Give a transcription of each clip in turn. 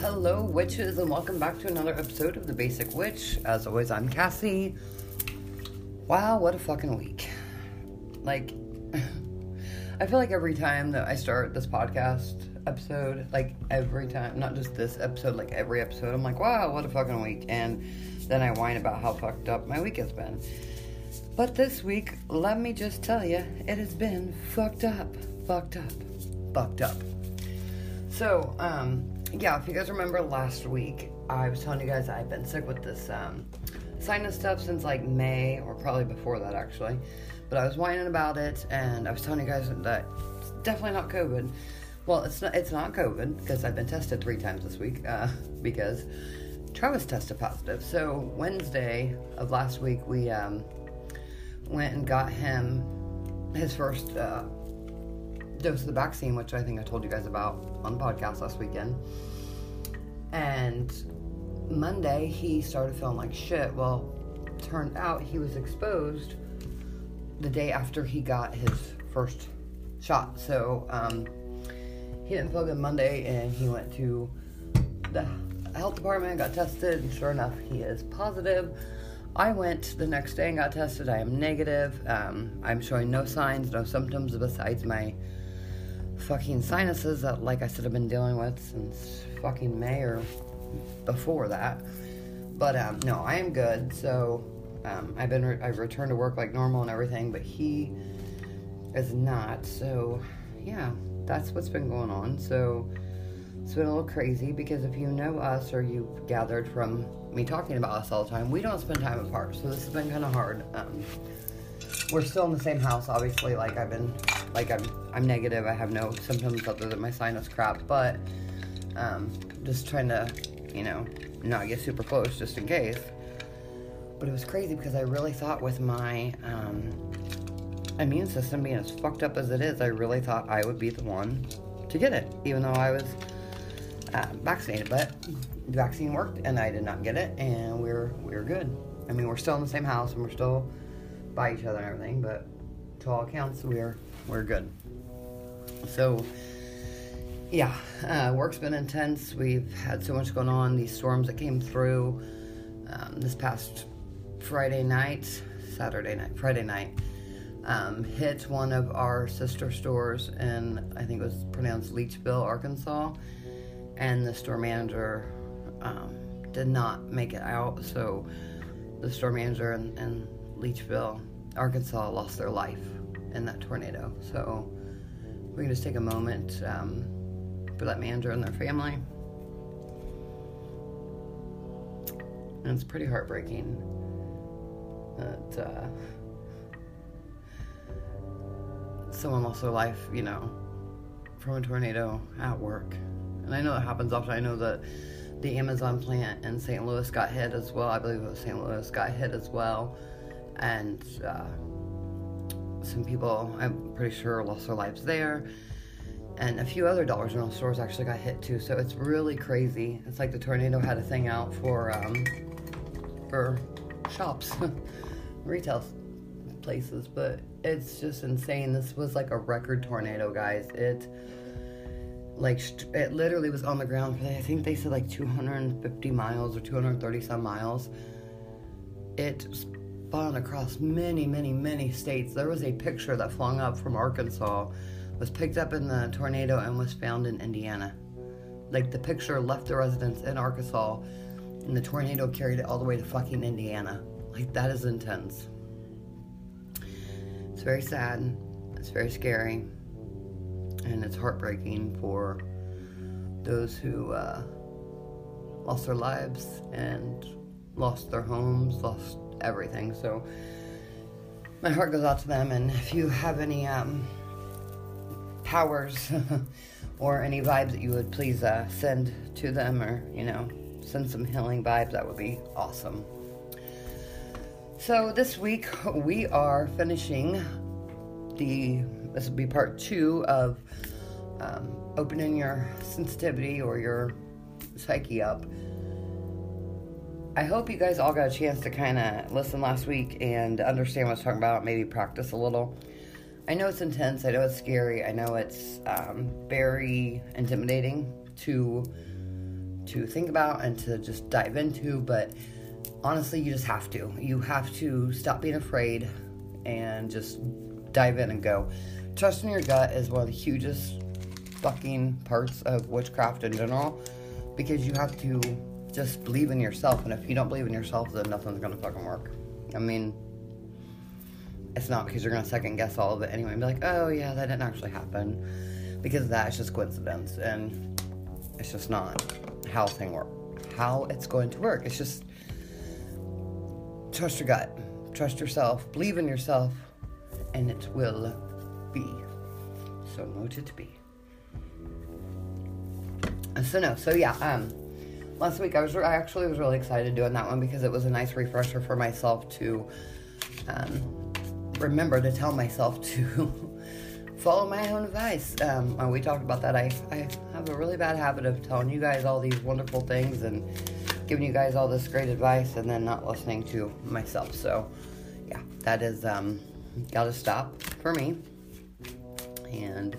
Hello, witches, and welcome back to another episode of The Basic Witch. As always, I'm Cassie. Wow, what a fucking week. Like, I feel like every time that I start this podcast episode, like every time, not just this episode, like every episode, I'm like, wow, what a fucking week. And then I whine about how fucked up my week has been. But this week, let me just tell you, it has been fucked up, fucked up, fucked up. So, um, yeah, if you guys remember last week, I was telling you guys I've been sick with this um, sinus stuff since like May, or probably before that actually. But I was whining about it, and I was telling you guys that it's definitely not COVID. Well, it's not. It's not COVID because I've been tested three times this week uh, because Travis tested positive. So Wednesday of last week, we um, went and got him his first uh, dose of the vaccine, which I think I told you guys about on the podcast last weekend. And Monday, he started feeling like shit. Well, turned out he was exposed the day after he got his first shot. So um, he didn't feel good Monday, and he went to the health department, got tested, and sure enough, he is positive. I went the next day and got tested. I am negative. Um, I'm showing no signs, no symptoms besides my fucking sinuses that, like I said, I've been dealing with since fucking May or before that. But um, no, I am good. So um, I've been re- I've returned to work like normal and everything, but he is not. So yeah, that's what's been going on. So it's been a little crazy because if you know us or you've gathered from me talking about us all the time, we don't spend time apart. So this has been kind of hard. Um, we're still in the same house, obviously. Like I've been, like I'm, I'm negative. I have no symptoms other than my sinus crap, but um, just trying to, you know, not get super close just in case. But it was crazy because I really thought with my um, immune system being as fucked up as it is, I really thought I would be the one to get it, even though I was uh, vaccinated. But the vaccine worked, and I did not get it, and we're we're good. I mean, we're still in the same house, and we're still by each other and everything, but to all accounts, we're we're good. So, yeah, uh, work's been intense. We've had so much going on. These storms that came through um, this past Friday night, Saturday night, Friday night, um, hit one of our sister stores in I think it was pronounced Leachville, Arkansas, and the store manager um, did not make it out. So the store manager in, and Leachville, Arkansas, lost their life in that tornado. So we can just take a moment um, for that manager and their family. And it's pretty heartbreaking that uh, someone lost their life, you know, from a tornado at work. And I know it happens often. I know that the Amazon plant in St. Louis got hit as well. I believe it was St. Louis got hit as well and uh, some people, I'm pretty sure, lost their lives there. And a few other Dollar General stores actually got hit too. So it's really crazy. It's like the tornado had a thing out for um, for shops, retail places, but it's just insane. This was like a record tornado, guys. It like it literally was on the ground for I think they said like 250 miles or 230 some miles. It spun across many, many, many states. There was a picture that flung up from Arkansas, was picked up in the tornado, and was found in Indiana. Like the picture left the residence in Arkansas, and the tornado carried it all the way to fucking Indiana. Like that is intense. It's very sad. It's very scary. And it's heartbreaking for those who uh, lost their lives and lost their homes, lost everything. So my heart goes out to them. And if you have any um, powers or any vibes that you would please uh, send to them, or you know, send some healing vibes, that would be awesome. So this week we are finishing the. This will be part two of um, opening your sensitivity or your psyche up. I hope you guys all got a chance to kind of listen last week and understand what I was talking about, maybe practice a little. I know it's intense. I know it's scary. I know it's um, very intimidating to to think about and to just dive into. But honestly, you just have to. You have to stop being afraid and just dive in and go. Trusting your gut is one of the hugest fucking parts of witchcraft in general because you have to just believe in yourself. And if you don't believe in yourself, then nothing's gonna fucking work. I mean, it's not because you're gonna second guess all of it anyway and be like, oh yeah, that didn't actually happen. Because that's just coincidence and it's just not how thing work how it's going to work. It's just trust your gut, trust yourself, believe in yourself, and it will be. So mote to be. So no, so yeah, um last week I was I actually was really excited doing that one because it was a nice refresher for myself to um, remember to tell myself to follow my own advice. Um, we talked about that. I, I have a really bad habit of telling you guys all these wonderful things and giving you guys all this great advice and then not listening to myself. So, yeah, that is um, got to stop for me. And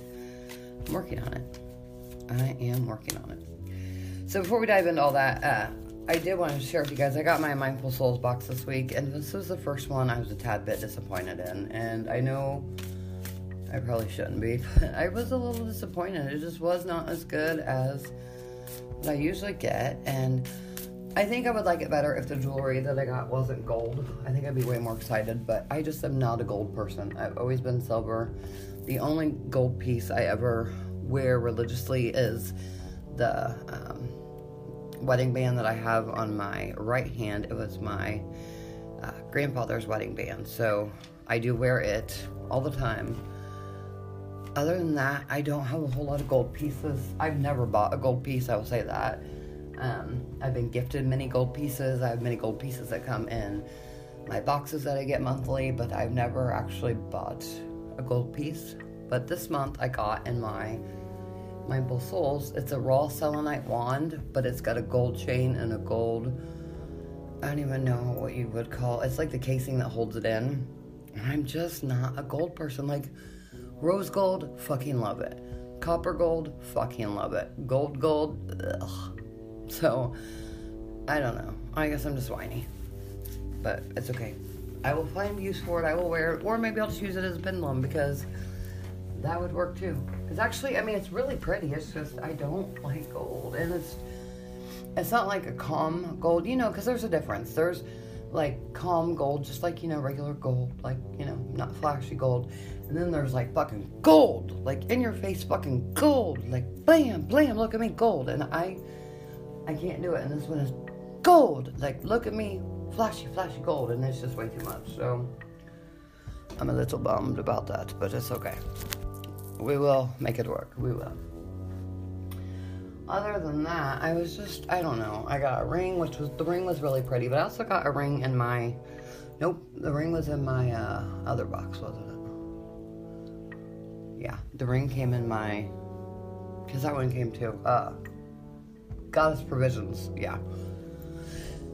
I'm working on it. I am working on it. So before we dive into all that, uh, I did want to share with you guys. I got my Mindful Souls box this week, and this was the first one I was a tad bit disappointed in. And I know I probably shouldn't be, but I was a little disappointed. It just was not as good as what I usually get, and I think I would like it better if the jewelry that I got wasn't gold. I think I'd be way more excited, but I just am not a gold person. I've always been silver. The only gold piece I ever wear religiously is the um, wedding band that I have on my right hand. It was my uh, grandfather's wedding band, so I do wear it all the time. Other than that, I don't have a whole lot of gold pieces. I've never bought a gold piece, I will say that. Um, I've been gifted many gold pieces. I have many gold pieces that come in my boxes that I get monthly, but I've never actually bought a gold piece. But this month I got in my Mindful Souls. It's a raw selenite wand, but it's got a gold chain and a gold. I don't even know what you would call. It's like the casing that holds it in. I'm just not a gold person. Like rose gold, fucking love it. Copper gold, fucking love it. Gold gold, ugh. So I don't know. I guess I'm just whiny, but it's okay. I will find use for it. I will wear it, or maybe I'll just use it as a pendulum because that would work too. Because actually, I mean, it's really pretty. It's just I don't like gold, and it's it's not like a calm gold, you know, because there's a difference. There's like calm gold, just like you know regular gold, like you know not flashy gold, and then there's like fucking gold, like in your face fucking gold, like blam blam, look at me gold, and I I can't do it, and this one is gold, like look at me flashy flashy gold, and it's just way too much. So I'm a little bummed about that, but it's okay. We will make it work. We will. Other than that, I was just, I don't know. I got a ring, which was, the ring was really pretty, but I also got a ring in my, nope, the ring was in my uh, other box, wasn't it? Yeah, the ring came in my, because that one came too. Uh, Goddess Provisions, yeah.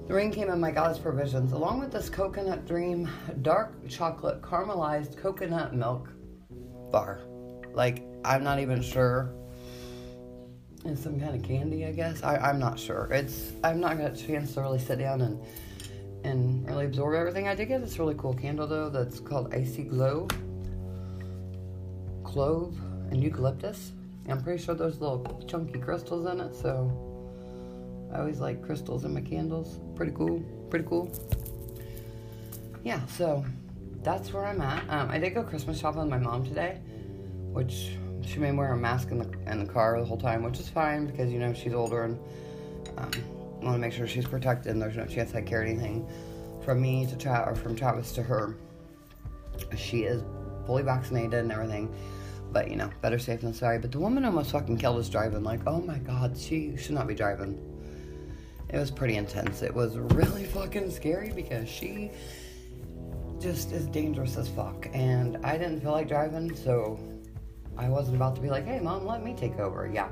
The ring came in my Goddess Provisions, along with this Coconut Dream dark chocolate caramelized coconut milk bar. Like, I'm not even sure. It's some kind of candy, I guess. I, I'm not sure. It's I'm not got a chance to really sit down and and really absorb everything. I did get this really cool candle though that's called Icy Glow. Clove and eucalyptus. I'm pretty sure there's little chunky crystals in it, so I always like crystals in my candles. Pretty cool. Pretty cool. Yeah, so that's where I'm at. Um, I did go Christmas shopping with my mom today which she may wear a mask in the in the car the whole time, which is fine because you know she's older and um, want to make sure she's protected and there's no chance I carry anything from me to Travis or from Travis to her. She is fully vaccinated and everything, but you know, better safe than sorry. But the woman almost fucking killed us driving. Like, oh my god, she should not be driving. It was pretty intense. It was really fucking scary because she just is dangerous as fuck, and I didn't feel like driving, so I wasn't about to be like, hey, mom, let me take over. Yeah,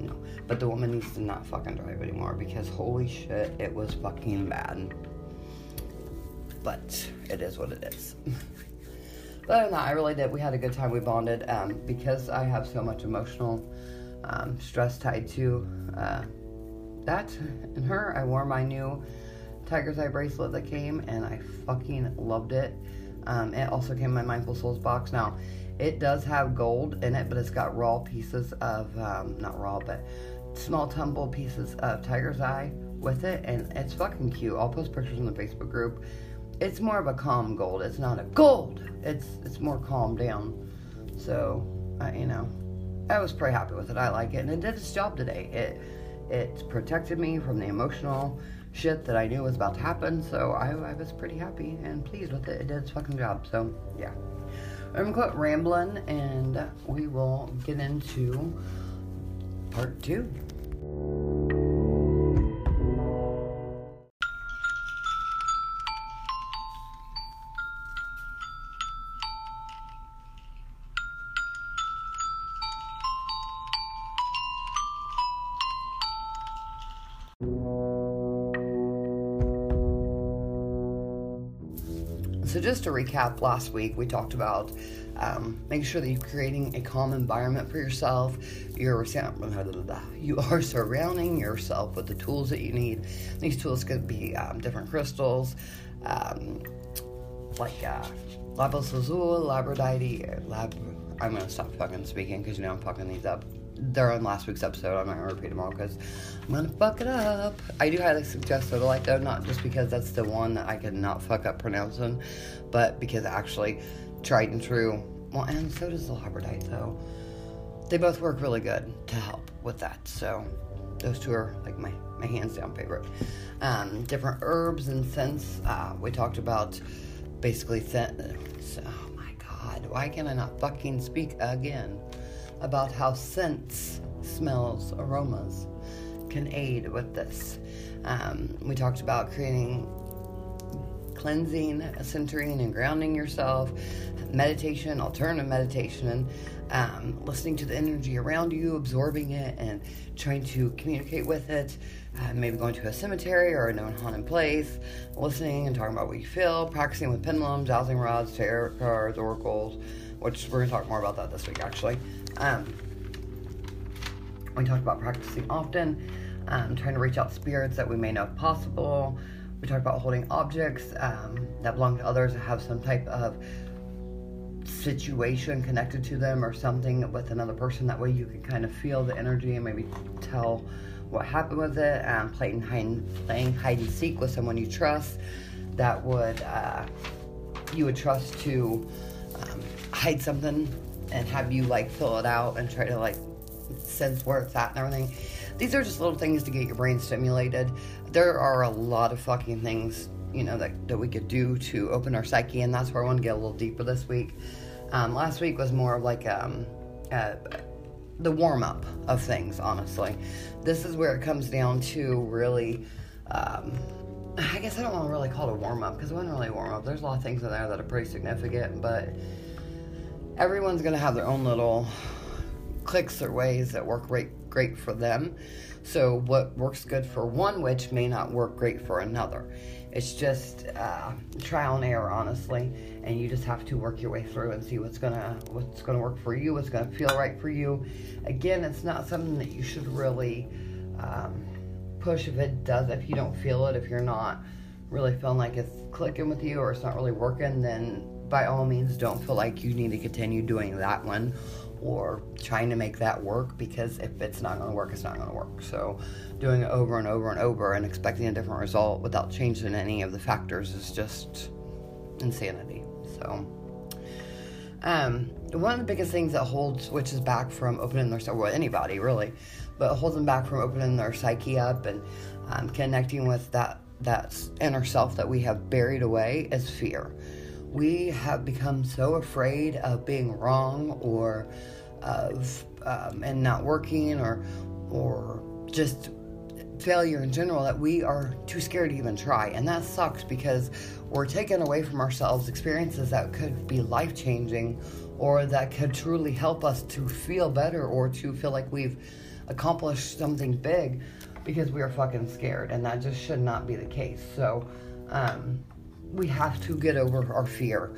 no. But the woman needs to not fucking drive anymore because holy shit, it was fucking bad. But it is what it is. But other that, I really did. We had a good time. We bonded um, because I have so much emotional um, stress tied to uh, that and her. I wore my new Tiger's Eye bracelet that came, and I fucking loved it. Um, it also came in my Mindful Souls box. Now, it does have gold in it, but it's got raw pieces of, um, not raw, but small tumble pieces of Tiger's Eye with it, and it's fucking cute. I'll post pictures in the Facebook group. It's more of a calm gold. It's not a gold. It's it's more calm down. So, uh, you know, I was pretty happy with it. I like it, and it did its job today. It it protected me from the emotional shit that I knew was about to happen. So I, I was pretty happy and pleased with it. It did its fucking job. So yeah. I'm gonna quit rambling, and we will get into part two. To recap, last week we talked about um, making sure that you're creating a calm environment for yourself. You're you are surrounding yourself with the tools that you need. These tools could be um, different crystals, um, like uh, lapis lazuli, labradorite, lab. I'm gonna stop fucking speaking because you know I'm fucking these up they're on last week's episode. I'm not gonna repeat them all because I'm gonna fuck it up. I do highly suggest Sodalite though, not just because that's the one that I can not fuck up pronouncing, but because actually tried and true. Well, and so does the labradorite though. They both work really good to help with that. So those two are like my my hands down favorite. Um, different herbs and scents. Uh, we talked about basically scent. Oh my god, why can I not fucking speak again? About how scents, smells, aromas can aid with this. Um, we talked about creating cleansing, centering, and grounding yourself, meditation, alternative meditation, um, listening to the energy around you, absorbing it, and trying to communicate with it. Uh, maybe going to a cemetery or a known haunted place, listening and talking about what you feel, practicing with pendulums, dowsing rods, tarot cards, oracles, which we're going to talk more about that this week actually. Um, we talked about practicing often, um, trying to reach out spirits that we may know if possible. We talked about holding objects um, that belong to others that have some type of situation connected to them or something with another person. That way you can kind of feel the energy and maybe tell what happened with it. Um, playing, hide, playing hide and seek with someone you trust that would uh, you would trust to um, hide something and have you like fill it out and try to like sense where it's at and everything. These are just little things to get your brain stimulated. There are a lot of fucking things, you know, that, that we could do to open our psyche, and that's where I want to get a little deeper this week. Um, last week was more of like um, uh, the warm up of things, honestly. This is where it comes down to really. Um, I guess I don't want to really call it a warm up because it wasn't really a warm up. There's a lot of things in there that are pretty significant, but everyone's going to have their own little clicks or ways that work great, great for them. So, what works good for one witch may not work great for another. It's just uh, trial and error, honestly, and you just have to work your way through and see what's gonna what's gonna work for you, what's gonna feel right for you. Again, it's not something that you should really um, push if it does. If you don't feel it, if you're not really feeling like it's clicking with you or it's not really working, then by all means don't feel like you need to continue doing that one or trying to make that work because if it's not going to work, it's not going to work. So, doing it over and over and over and expecting a different result without changing any of the factors is just insanity. So, um, one of the biggest things that holds witches back from opening their well, anybody really, but holds them back from opening their psyche up and um, connecting with that that inner self that we have buried away is fear we have become so afraid of being wrong or of um, and not working or or just failure in general that we are too scared to even try. And that sucks because we're taking away from ourselves experiences that could be life changing or that could truly help us to feel better or to feel like we've accomplished something big because we are fucking scared. And that just should not be the case. So um, we have to get over our fear.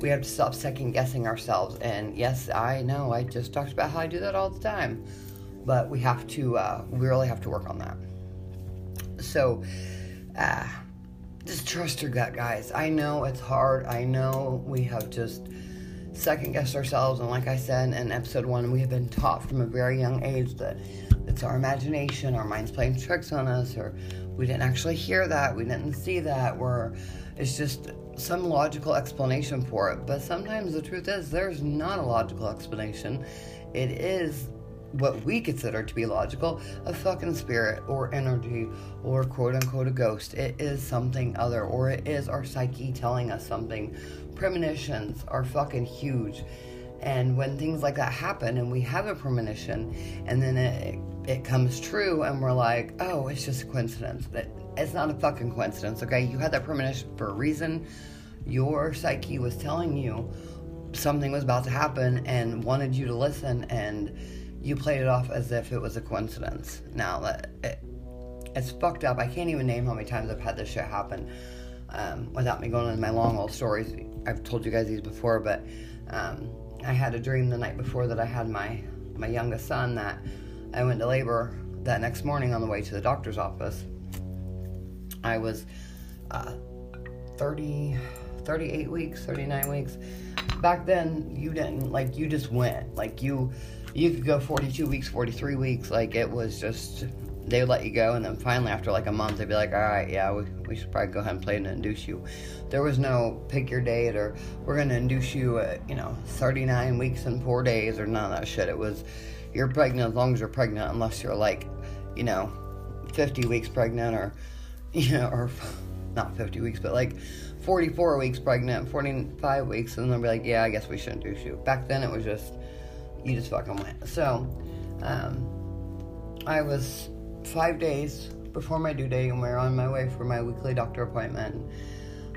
we have to stop second guessing ourselves. And yes, I know I just talked about how I do that all the time, but we have to, uh, we really have to work on that. So, uh, just trust your gut, guys. I know it's hard. I know we have just second guessed ourselves. And like I said in episode one, we have been taught from a very young age that it's our imagination, our mind's playing tricks on us, or we didn't actually hear that, we didn't see that, or it's just some logical explanation for it. But sometimes the truth is there's not a logical explanation. It is what we consider to be logical a fucking spirit or energy or quote unquote a ghost. It is something other, or it is our psyche telling us something. Premonitions are fucking huge. And when things like that happen and we have a premonition and then it, it comes true and we're like, oh, it's just a coincidence. That it's not a fucking coincidence, okay? You had that premonition for a reason. Your psyche was telling you something was about to happen and wanted you to listen and you played it off as if it was a coincidence. Now it, it's fucked up. I can't even name how many times I've had this shit happen um, without me going into my long old stories. I've told you guys these before, but um, I had a dream the night before that I had my my youngest son that I went to labor that next morning on the way to the doctor's office. I was uh, 30, 38 weeks, 39 weeks. Back then, you didn't like you just went like you you could go 42 weeks, 43 weeks. Like it was just, they would let you go. And then finally, after like a month, they'd be like, all right, yeah, we, we should probably go ahead and play and induce you. There was no pick your date or we're going to induce you at, you know, 39 weeks and four days or none of that shit. It was, you're pregnant as long as you're pregnant, unless you're like, you know, 50 weeks pregnant or, you know, or not 50 weeks, but like 44 weeks pregnant, 45 weeks, and they'll be like, yeah, I guess we shouldn't do shoot. Back then, it was just, you just fucking went. So, um, I was five days before my due date, and we were on my way for my weekly doctor appointment.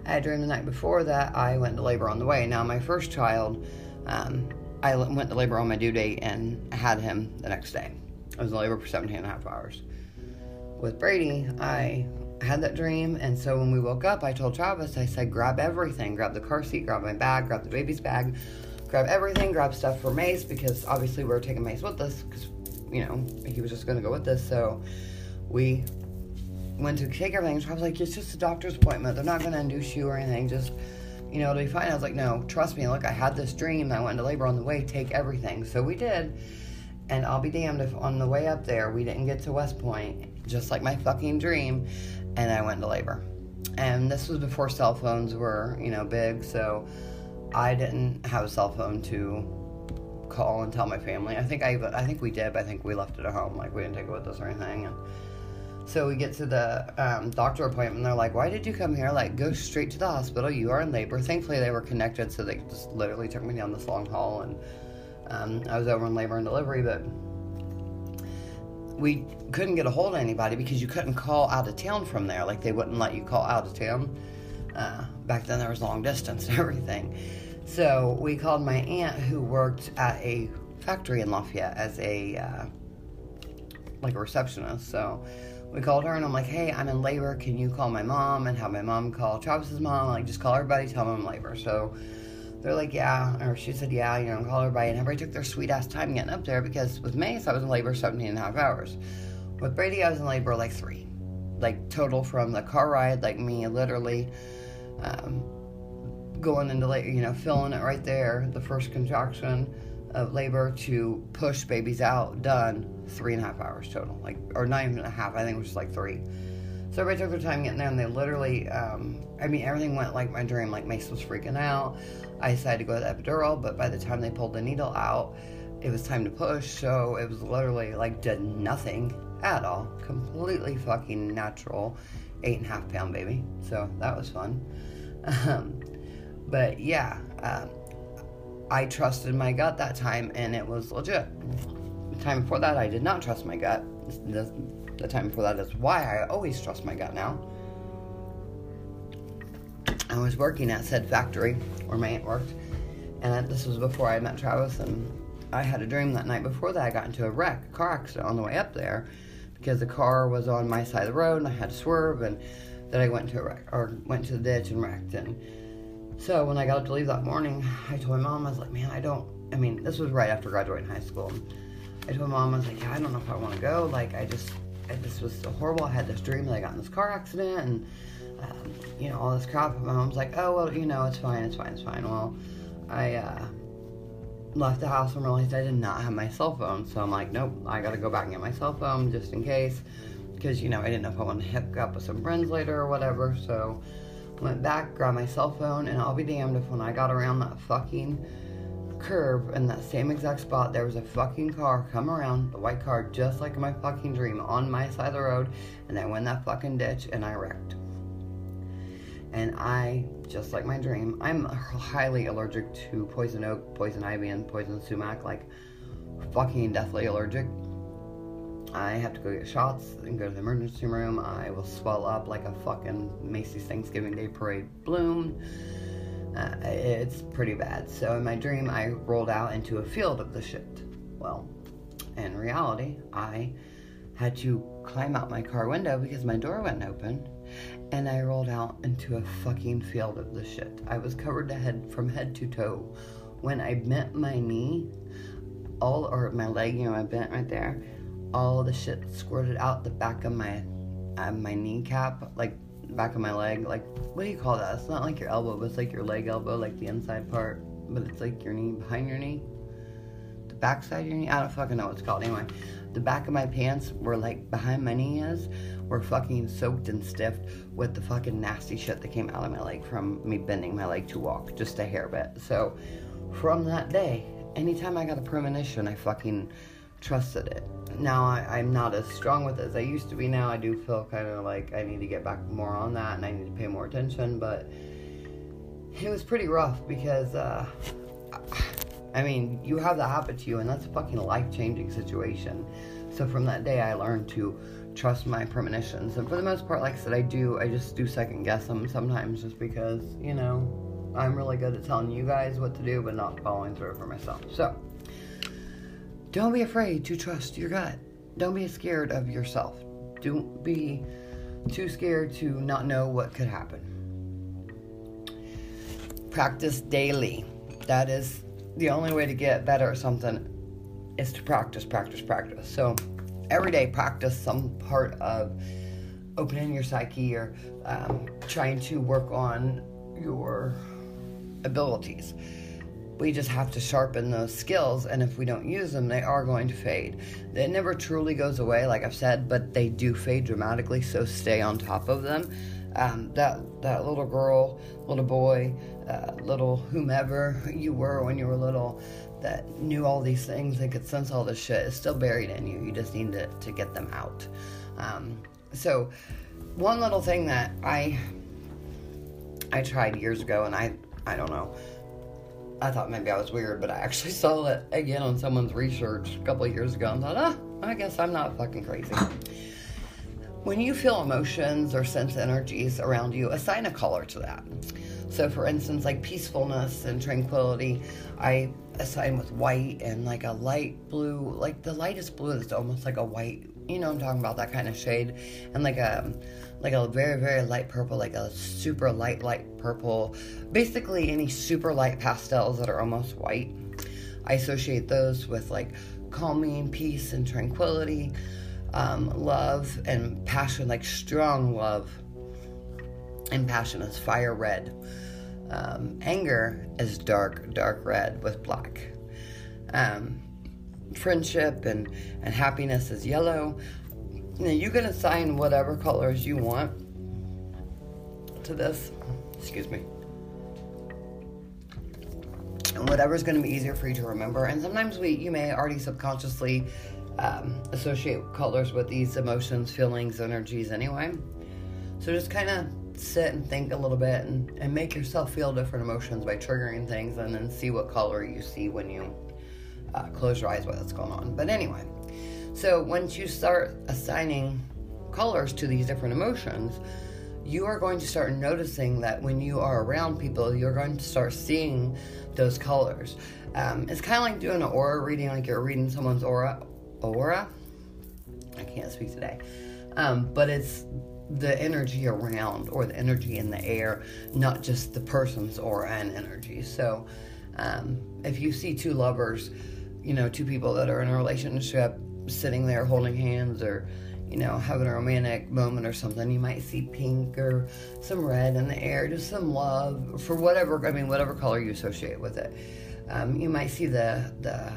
I during the night before that, I went to labor on the way. Now, my first child, um, I went to labor on my due date and had him the next day. I was in labor for 17 and a half hours. With Brady, I had that dream, and so when we woke up, I told Travis, I said, grab everything, grab the car seat, grab my bag, grab the baby's bag, grab everything, grab stuff for Mace because obviously we were taking Mace with us because you know he was just going to go with us. So we went to take everything. I was like, it's just a doctor's appointment. They're not going to induce you or anything. Just you know, it'll be fine. I was like, no, trust me. Look, I had this dream. I went into labor on the way. Take everything. So we did. And I'll be damned if on the way up there we didn't get to West Point, just like my fucking dream, and I went to labor. And this was before cell phones were, you know, big. So I didn't have a cell phone to call and tell my family. I think I I think we did, but I think we left it at home. Like we didn't take it with us or anything. And so we get to the um, doctor appointment. They're like, "Why did you come here? Like, go straight to the hospital. You are in labor." Thankfully, they were connected, so they just literally took me down this long hall, and um, I was over in labor and delivery, but we couldn't get a hold of anybody because you couldn't call out of town from there. Like they wouldn't let you call out of town. Uh, back then there was long distance and everything. So we called my aunt who worked at a factory in Lafayette as a uh, like a receptionist. So we called her and I'm like, hey, I'm in labor. Can you call my mom and have my mom call Travis's mom? Like, just call everybody, tell them I'm in labor. So they're like, yeah. Or she said, yeah, you know, call everybody. And everybody took their sweet ass time getting up there because with Mace, I was in labor 17 and a half hours. With Brady, I was in labor like three. Like, total from the car ride, like me literally. Um, going into labor, you know, filling it right there, the first contraction of labor to push babies out, done three and a half hours total, like, or not even a half, I think it was just like three. So everybody took their time getting there, and they literally, um, I mean, everything went like my dream. Like Mace was freaking out. I decided to go the epidural, but by the time they pulled the needle out, it was time to push. So it was literally like did nothing at all, completely fucking natural, eight and a half pound baby. So that was fun. Um, but yeah, um, I trusted my gut that time and it was legit. The time before that, I did not trust my gut. The, the time before that is why I always trust my gut now. I was working at said factory where my aunt worked, and this was before I met Travis. And I had a dream that night before that I got into a wreck, a car accident on the way up there, because the car was on my side of the road and I had to swerve, and then I went to a wreck or went to the ditch and wrecked and So when I got up to leave that morning, I told my mom, I was like, man, I don't, I mean, this was right after graduating high school. I told my mom, I was like, yeah, I don't know if I want to go. Like, I just, I, this was horrible. I had this dream that I got in this car accident and, um, you know, all this crap. My mom's like, oh, well, you know, it's fine, it's fine, it's fine. Well, I uh, left the house and realized I did not have my cell phone. So I'm like, nope, I got to go back and get my cell phone just in case. Because, you know, I didn't know if I wanted to hook up with some friends later or whatever. So I went back, grabbed my cell phone, and I'll be damned if when I got around that fucking curve in that same exact spot, there was a fucking car come around, the white car, just like my fucking dream, on my side of the road, and I went that fucking ditch and I wrecked. And I, just like my dream, I'm highly allergic to poison oak, poison ivy, and poison sumac, like fucking deathly allergic. I have to go get shots and go to the emergency room. I will swell up like a fucking Macy's Thanksgiving Day Parade bloom. Uh, it's pretty bad. So in my dream, I rolled out into a field of the shit. Well, in reality, I had to climb out my car window because my door wouldn't open, and I rolled out into a fucking field of the shit. I was covered head from head to toe. When I bent my knee, all or my leg, you know, I bent right there. All the shit squirted out the back of my uh, my kneecap, like back of my leg. Like, what do you call that? It's not like your elbow, but it's like your leg elbow, like the inside part. But it's like your knee behind your knee. The backside of your knee. I don't fucking know what it's called. Anyway, the back of my pants were like behind my knee is were fucking soaked and stiff with the fucking nasty shit that came out of my leg from me bending my leg to walk just a hair bit. So from that day, anytime I got a premonition, I fucking trusted it. Now I, am not as strong with it as I used to be now. I do feel kind of like I need to get back more on that and I need to pay more attention, but it was pretty rough because, uh, I mean, you have that happen to you and that's a fucking life changing situation. So from that day, I learned to trust my premonitions. And for the most part, like I said, I do, I just do second guess them sometimes just because, you know, I'm really good at telling you guys what to do, but not following through for myself. So, don't be afraid to trust your gut. Don't be scared of yourself. Don't be too scared to not know what could happen. Practice daily. That is the only way to get better at something is to practice, practice, practice. So every day, practice some part of opening your psyche or um, trying to work on your abilities. We just have to sharpen those skills and if we don't use them they are going to fade. It never truly goes away like i've said but they do fade dramatically so stay on top of them. Um, that that little girl little boy uh, little whomever you were when you were little that knew all these things and could sense all this shit is still buried in you you just need to, to get them out um, so one little thing that i i tried years ago and i i don't know I thought maybe I was weird, but I actually saw it again on someone's research a couple years ago and thought, ah, I guess I'm not fucking crazy. When you feel emotions or sense energies around you, assign a color to that. So, for instance, like peacefulness and tranquility, I assign with white and like a light blue, like the lightest blue that's almost like a white, you know, I'm talking about that kind of shade, and like a like a very very light purple, like a super light light purple. Basically, any super light pastels that are almost white. I associate those with like calming, peace, and tranquility, um, love and passion, like strong love and passion is fire red. Um, anger is dark, dark red with black. Um, friendship and, and happiness is yellow. Now you can assign whatever colors you want to this. Excuse me. And whatever's going to be easier for you to remember. And sometimes we, you may already subconsciously um, associate colors with these emotions, feelings, energies anyway. So just kind of sit and think a little bit and, and make yourself feel different emotions by triggering things and then see what color you see when you uh, close your eyes while going on. But anyway, so once you start assigning colors to these different emotions, you are going to start noticing that when you are around people, you're going to start seeing those colors. Um, it's kind of like doing an aura reading, like you're reading someone's aura. Aura? I can't speak today. Um, but it's the energy around or the energy in the air, not just the person's aura and energy. So, um, if you see two lovers, you know, two people that are in a relationship sitting there holding hands or, you know, having a romantic moment or something, you might see pink or some red in the air, just some love for whatever, I mean, whatever color you associate with it. Um, you might see the, the,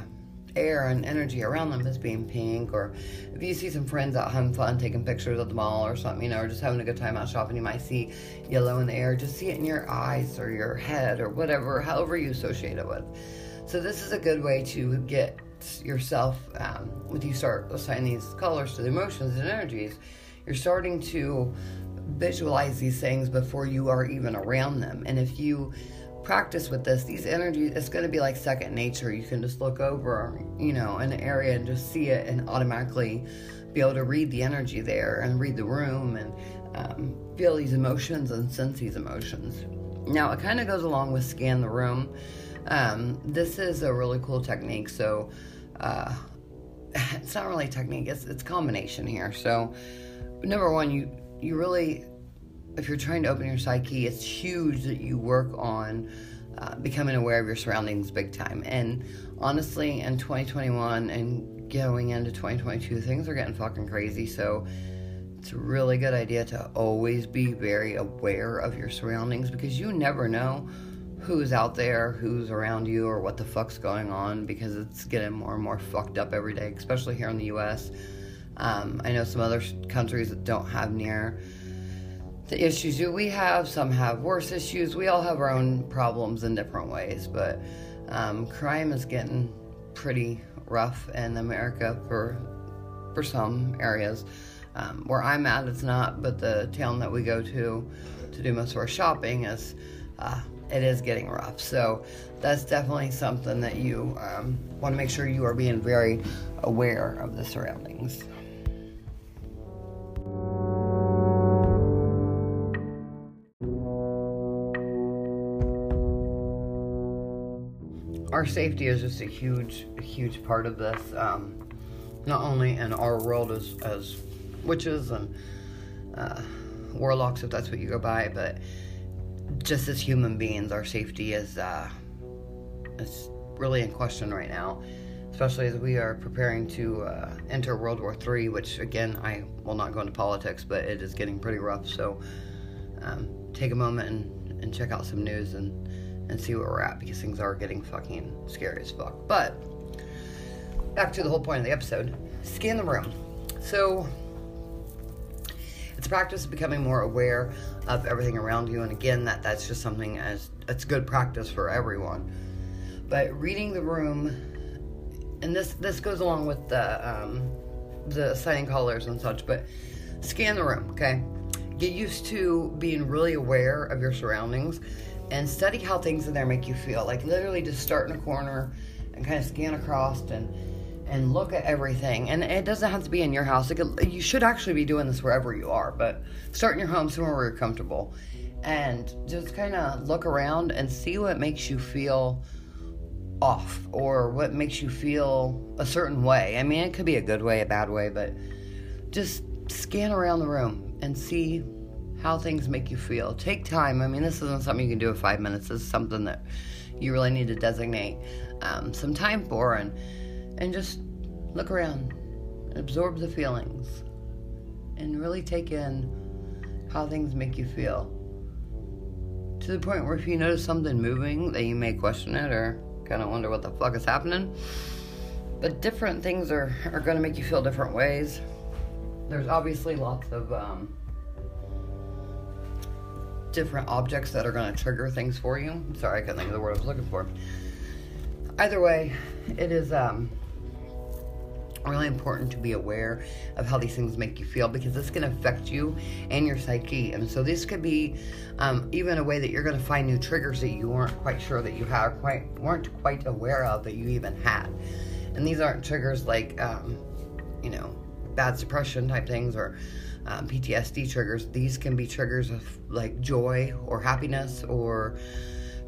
air and energy around them as being pink, or if you see some friends out having fun, taking pictures at the mall or something, you know, or just having a good time out shopping, you might see yellow in the air. Just see it in your eyes or your head or whatever, however you associate it with. So this is a good way to get yourself um, when you start assigning these colors to the emotions and energies. You're starting to visualize these things before you are even around them, and if you practice with this, these energies, it's going to be like second nature. You can just look over, you know, an area and just see it and automatically be able to read the energy there and read the room and um, feel these emotions and sense these emotions. Now, it kind of goes along with scan the room. Um, this is a really cool technique. So, uh, it's not really technique, it's, it's combination here. So, number one, you, you really if you're trying to open your psyche, it's huge that you work on uh, becoming aware of your surroundings big time. And honestly, in 2021 and going into 2022, things are getting fucking crazy. So it's a really good idea to always be very aware of your surroundings because you never know who's out there, who's around you, or what the fuck's going on because it's getting more and more fucked up every day, especially here in the US. Um, I know some other countries that don't have near the issues we have. Some have worse issues. We all have our own problems in different ways, but um, crime is getting pretty rough in America for for some areas. Um, where I'm at, it's not, but the town that we go to to do most of our shopping is uh, it is getting rough. So that's definitely something that you um, want to make sure you are being very aware of the surroundings. Our safety is just a huge, huge part of this. Um, not only in our world as as witches and uh, warlocks, if that's what you go by, but just as human beings, our safety is uh, is really in question right now. Especially as we are preparing to uh, enter World War III, which again, I will not go into politics, but it is getting pretty rough. So um, take a moment and, and check out some news and and see where we're at because things are getting fucking scary as fuck. But back to the whole point of the episode scan the room. So it's a practice of becoming more aware of everything around you. And again, that that's just something as it's good practice for everyone. But reading the room, and this this goes along with the um, the signing colors and such. But scan the room, okay? Get used to being really aware of your surroundings and study how things in there make you feel. Like literally just start in a corner and kind of scan across and and look at everything. And it doesn't have to be in your house. Like you should actually be doing this wherever you are, but start in your home somewhere where you're comfortable and just kind of look around and see what makes you feel off or what makes you feel a certain way. I mean, it could be a good way, a bad way, but just scan around the room and see how things make you feel. Take time. I mean, this isn't something you can do in five minutes. This is something that you really need to designate um, some time for and and just look around, absorb the feelings, and really take in how things make you feel. To the point where if you notice something moving, that you may question it or kind of wonder what the fuck is happening. But different things are, are going to make you feel different ways. There's obviously lots of um, different objects that are going to trigger things for you. Sorry, I couldn't think of the word I was looking for. Either way, it is um, really important to be aware of how these things make you feel because this can affect you and your psyche. And so this could be um, even a way that you're going to find new triggers that you weren't quite sure that you had, quite weren't quite aware of that you even had. And these aren't triggers like, um, you know, bad suppression type things or um, PTSD triggers. These can be triggers of like joy or happiness or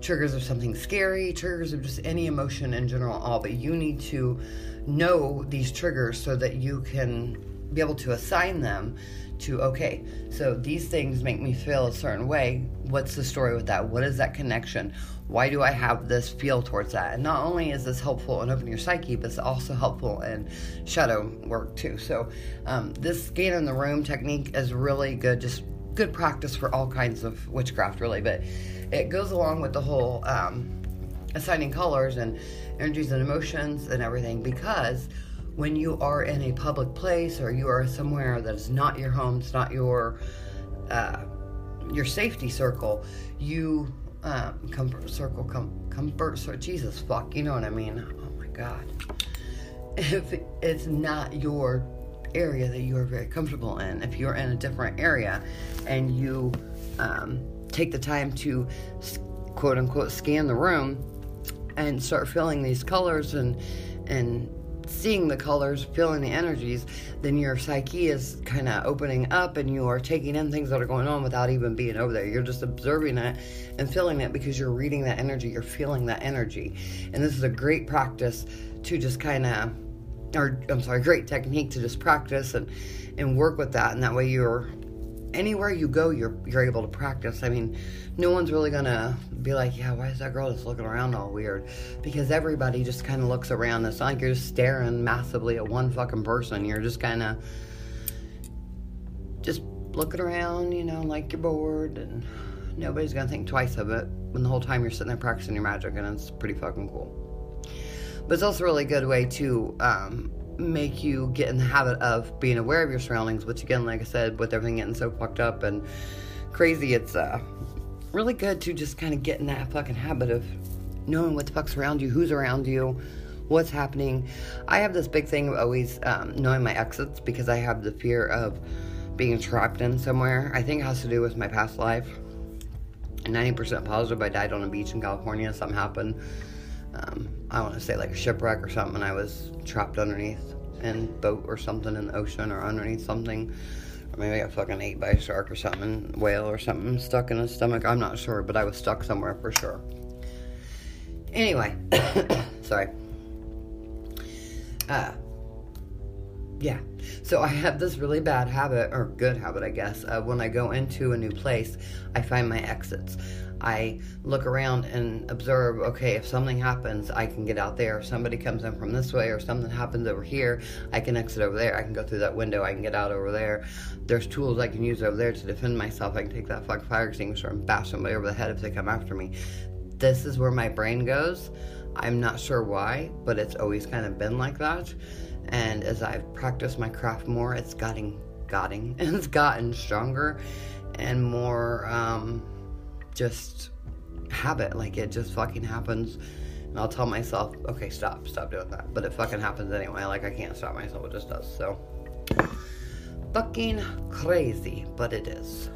triggers of something scary, triggers of just any emotion in general, all. But you need to know these triggers so that you can be able to assign them to okay so these things make me feel a certain way. What's the story with that? What is that connection? Why do i have this feel towards that? And not only is this helpful in opening your psyche but it's also helpful in shadow work too. So um, this scan in the room technique is really good just good practice for all kinds of witchcraft really. But it goes along with the whole um, assigning colors and energies and emotions and everything because when you are in a public place or you are somewhere that is not your home, it's not your uh, your safety circle, you um, comfort circle, com- comfort circle. Jesus fuck, you know what I mean? Oh my god. If it's not your area that you are very comfortable in, if you're in a different area and you um, take the time to quote unquote scan the room and start feeling these colors and and seeing the colors, feeling the energies, then your psyche is kind of opening up and you are taking in things that are going on without even being over there. You're just observing it and feeling it because you're reading that energy, you're feeling that energy. And this is a great practice to just kind of or I'm sorry, great technique to just practice and and work with that and that way you're anywhere you go, you're you're able to practice. I mean, no one's really gonna be like, yeah, why is that girl just looking around all weird? Because everybody just kind of looks around. It's not like you're just staring massively at one fucking person. You're just kind of just looking around, you know, like you're bored, and nobody's gonna think twice of it when the whole time you're sitting there practicing your magic, and it's pretty fucking cool. But it's also a really good way to um, make you get in the habit of being aware of your surroundings, which again, like I said, with everything getting so fucked up and crazy, it's uh, really good to just kind of get in that fucking habit of knowing what the fuck's around you, who's around you, what's happening. I have this big thing of always um, knowing my exits because I have the fear of being trapped in somewhere. I think it has to do with my past life. 90% positive I died on a beach in California. Something happened um, I want to say like a shipwreck or something. And I was trapped underneath in boat or something in the ocean or underneath something. Or maybe I got fucking ate by a shark or something, whale or something stuck in his stomach. I'm not sure, but I was stuck somewhere for sure. Anyway, sorry. Uh, yeah. So I have this really bad habit, or good habit, I guess. Uh, when I go into a new place, I find my exits. I look around and observe, okay, if something happens, I can get out there. If somebody comes in from this way or something happens over here, I can exit over there. I can go through that window. I can get out over there. There's tools I can use over there to defend myself. I can take that fucking fire extinguisher and bash somebody over the head if they come after me. This is where my brain goes. I'm not sure why, but it's always kind of been like that. And as I've practiced my craft more, it's gotten, gotten, it's gotten stronger and more, um, just habit. Like it just fucking happens. And I'll tell myself, okay, stop, stop doing that. But it fucking happens anyway. Like I can't stop myself. It just does. So fucking crazy, but it is.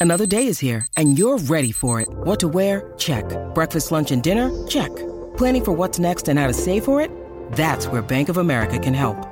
Another day is here and you're ready for it. What to wear? Check. Breakfast, lunch, and dinner? Check. Planning for what's next and how to save for it? That's where Bank of America can help.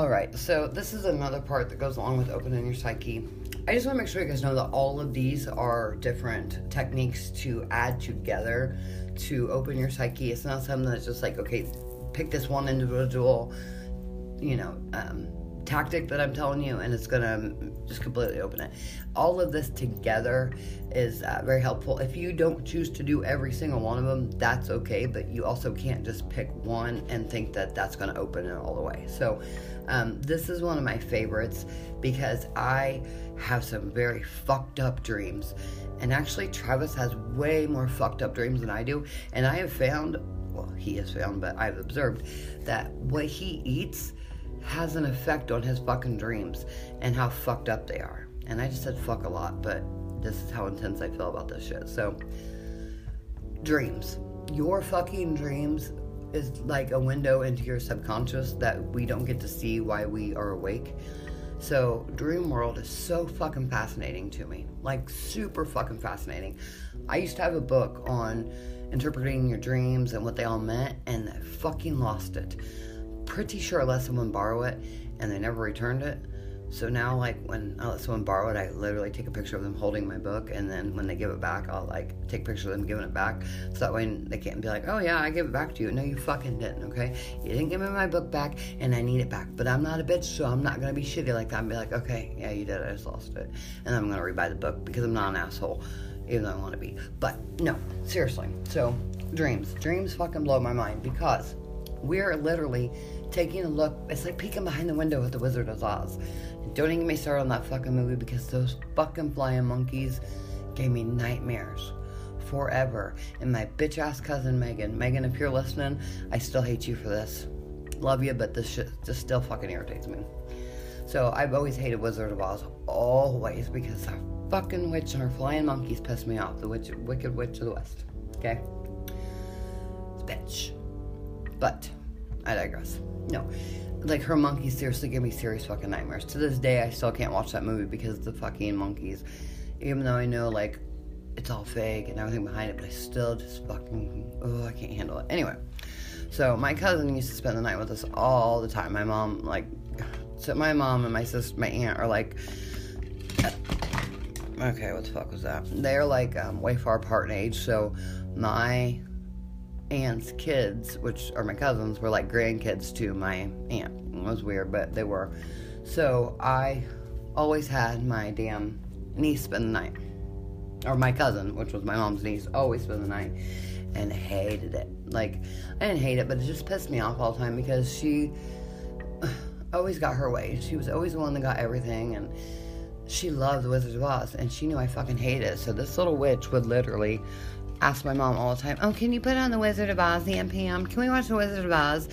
All right, so this is another part that goes along with opening your psyche. I just want to make sure you guys know that all of these are different techniques to add together to open your psyche. It's not something that's just like, okay, pick this one individual, you know, um, tactic that I'm telling you, and it's gonna just completely open it. All of this together is uh, very helpful. If you don't choose to do every single one of them, that's okay, but you also can't just pick one and think that that's gonna open it all the way. So, um, this is one of my favorites because I have some very fucked up dreams. And actually, Travis has way more fucked up dreams than I do. And I have found, well, he has found, but I've observed that what he eats has an effect on his fucking dreams and how fucked up they are. And I just said fuck a lot, but this is how intense I feel about this shit. So, dreams. Your fucking dreams is like a window into your subconscious that we don't get to see why we are awake. So, dream world is so fucking fascinating to me. Like, super fucking fascinating. I used to have a book on interpreting your dreams and what they all meant, and I fucking lost it. Pretty sure I let someone borrow it, and they never returned it. So now, like, when I let someone borrow it, I literally take a picture of them holding my book, and then when they give it back, I'll, like, take a picture of them giving it back. So that way they can't be like, oh, yeah, I give it back to you. No, you fucking didn't, okay? You didn't give me my book back, and I need it back. But I'm not a bitch, so I'm not gonna be shitty like that and be like, okay, yeah, you did, I just lost it. And I'm gonna rebuy the book because I'm not an asshole, even though I wanna be. But no, seriously. So, dreams. Dreams fucking blow my mind because we're literally taking a look. It's like peeking behind the window of the Wizard of Oz. Don't even get me started on that fucking movie because those fucking flying monkeys gave me nightmares forever. And my bitch ass cousin Megan, Megan, if you're listening, I still hate you for this. Love you, but this shit just still fucking irritates me. So I've always hated Wizard of Oz, always, because that fucking witch and her flying monkeys pissed me off. The witch, Wicked Witch of the West. Okay? Bitch. But I digress. No. Like her monkeys seriously give me serious fucking nightmares. To this day I still can't watch that movie because of the fucking monkeys. Even though I know like it's all fake and everything behind it, but I still just fucking oh I can't handle it. Anyway. So my cousin used to spend the night with us all the time. My mom like so my mom and my sister my aunt are like okay, what the fuck was that? They're like um, way far apart in age, so my aunt's kids, which are my cousins, were like grandkids to my aunt. It was weird, but they were. So I always had my damn niece spend the night. Or my cousin, which was my mom's niece, always spend the night. And hated it. Like, I didn't hate it, but it just pissed me off all the time because she always got her way. She was always the one that got everything. And she loved the Wizard of Oz. And she knew I fucking hated it. So this little witch would literally ask my mom all the time, Oh, can you put on the Wizard of Oz, the NPM? Can we watch the Wizard of Oz?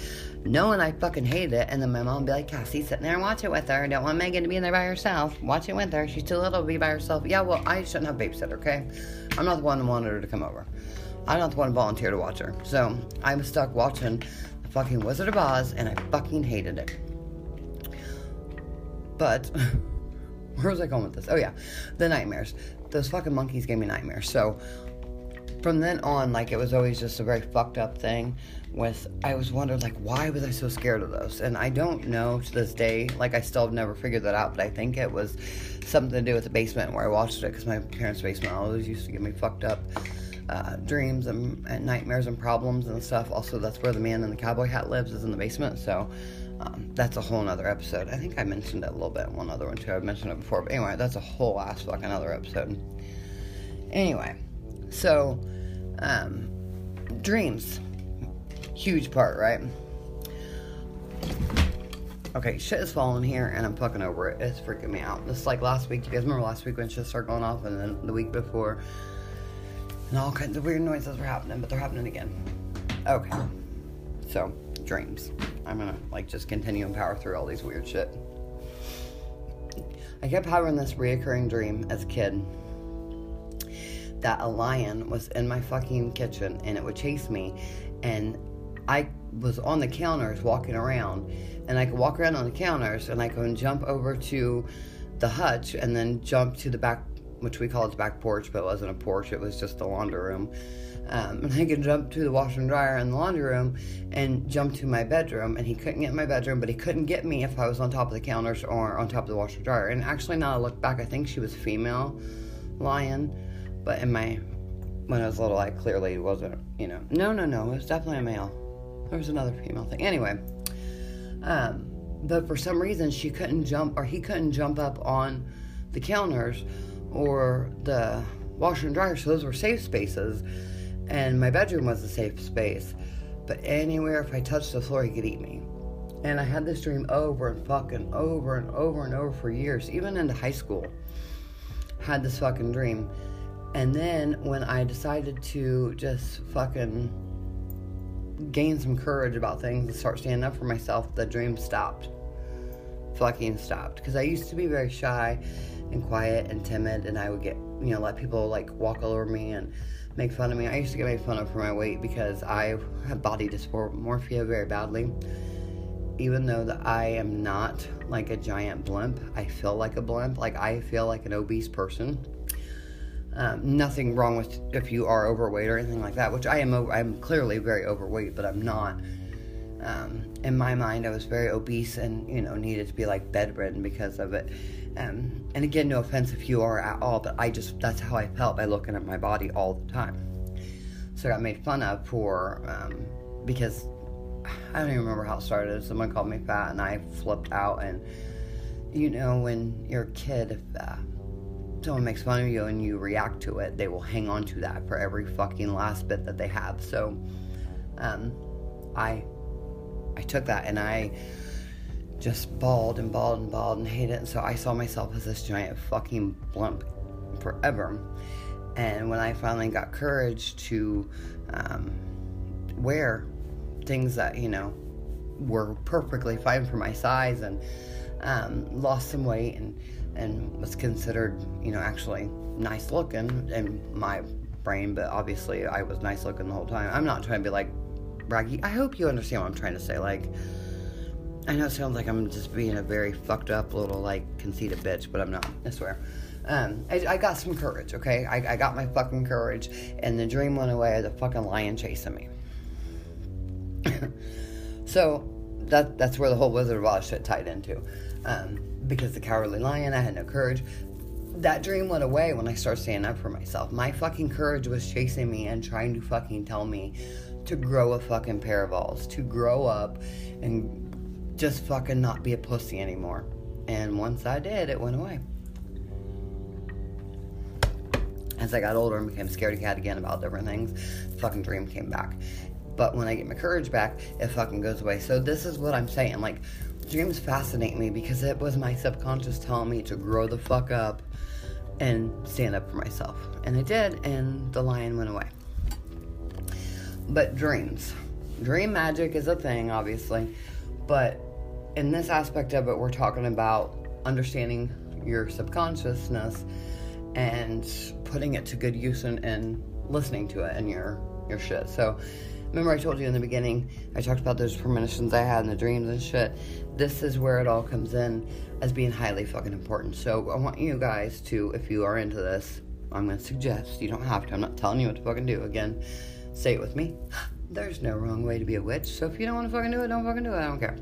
Knowing I fucking hated it. And then my mom would be like, Cassie, sitting there and watch it with her. Don't want Megan to be in there by herself. Watch it with her. She's too little to be by herself. Yeah, well, I shouldn't have babysitter, okay? I'm not the one who wanted her to come over. I'm not the one who volunteered to watch her. So I'm stuck watching the fucking Wizard of Oz and I fucking hated it. But where was I going with this? Oh yeah, the nightmares. Those fucking monkeys gave me nightmares. So from then on, like it was always just a very fucked up thing. With I was wondering like why was I so scared of those? And I don't know to this day. Like I still have never figured that out. But I think it was something to do with the basement where I watched it because my parents' basement always used to give me fucked up. Uh, dreams and, and, nightmares and problems and stuff. Also, that's where the man in the cowboy hat lives, is in the basement. So, um, that's a whole nother episode. I think I mentioned it a little bit in one other one too. I've mentioned it before, but anyway, that's a whole ass fucking other episode. Anyway, so um, dreams, huge part, right? Okay, shit is falling here, and I'm fucking over it. It's freaking me out. It's like last week. You guys remember last week when shit started going off, and then the week before, and all kinds of weird noises were happening, but they're happening again. Okay, so dreams. I'm gonna like just continue and power through all these weird shit. I kept having this reoccurring dream as a kid that a lion was in my fucking kitchen and it would chase me and I was on the counters walking around and I could walk around on the counters and I could jump over to the hutch and then jump to the back which we call it the back porch but it wasn't a porch it was just the laundry room um, and I could jump to the washer and dryer in the laundry room and jump to my bedroom. And he couldn't get in my bedroom, but he couldn't get me if I was on top of the counters or on top of the washer and dryer. And actually, now I look back, I think she was a female lion. But in my, when I was little, I clearly wasn't, you know. No, no, no, it was definitely a male. There was another female thing. Anyway, um, but for some reason she couldn't jump, or he couldn't jump up on the counters or the washer and dryer, so those were safe spaces. And my bedroom was a safe space. But anywhere, if I touched the floor, he could eat me. And I had this dream over and fucking over and over and over for years, even into high school. Had this fucking dream. And then when I decided to just fucking gain some courage about things and start standing up for myself, the dream stopped. Fucking stopped. Because I used to be very shy and quiet and timid, and I would get, you know, let people like walk all over me and make fun of me. I used to get made fun of for my weight because I have body dysmorphia very badly. Even though that I am not like a giant blimp, I feel like a blimp. Like I feel like an obese person. Um, nothing wrong with if you are overweight or anything like that, which I am. I'm clearly very overweight, but I'm not. Um, in my mind, I was very obese and you know needed to be like bedridden because of it. Um, and again, no offense if you are at all, but I just that's how I felt by looking at my body all the time. So I got made fun of for um, because I don't even remember how it started. Someone called me fat, and I flipped out. And you know, when you're a kid, if uh, someone makes fun of you and you react to it, they will hang on to that for every fucking last bit that they have. So, um, I I took that and I just bawled and bawled and bawled and hated it. And so I saw myself as this giant fucking blimp forever. And when I finally got courage to um, wear things that, you know, were perfectly fine for my size and um, lost some weight and, and was considered, you know, actually nice looking in my brain, but obviously I was nice looking the whole time. I'm not trying to be like braggy. I hope you understand what I'm trying to say. Like, I know it sounds like I'm just being a very fucked up little like conceited bitch, but I'm not. I swear. Um, I, I, got some courage, okay? I, I, got my fucking courage, and the dream went away. The fucking lion chasing me. so that that's where the whole Wizard of Oz shit tied into, um, because the cowardly lion, I had no courage. That dream went away when I started standing up for myself. My fucking courage was chasing me and trying to fucking tell me to grow a fucking pair of balls, to grow up and just fucking not be a pussy anymore. And once I did, it went away. As I got older and became scaredy cat again about different things, the fucking dream came back. But when I get my courage back, it fucking goes away. So this is what I'm saying. Like, dreams fascinate me because it was my subconscious telling me to grow the fuck up and stand up for myself. And I did, and the lion went away. But dreams. Dream magic is a thing, obviously. But in this aspect of it, we're talking about understanding your subconsciousness and putting it to good use and, and listening to it in your your shit. So remember I told you in the beginning, I talked about those premonitions I had and the dreams and shit. This is where it all comes in as being highly fucking important. So I want you guys to, if you are into this, I'm gonna suggest, you don't have to, I'm not telling you what to fucking do. Again, say it with me. There's no wrong way to be a witch. So if you don't want to fucking do it, don't fucking do it. I don't care.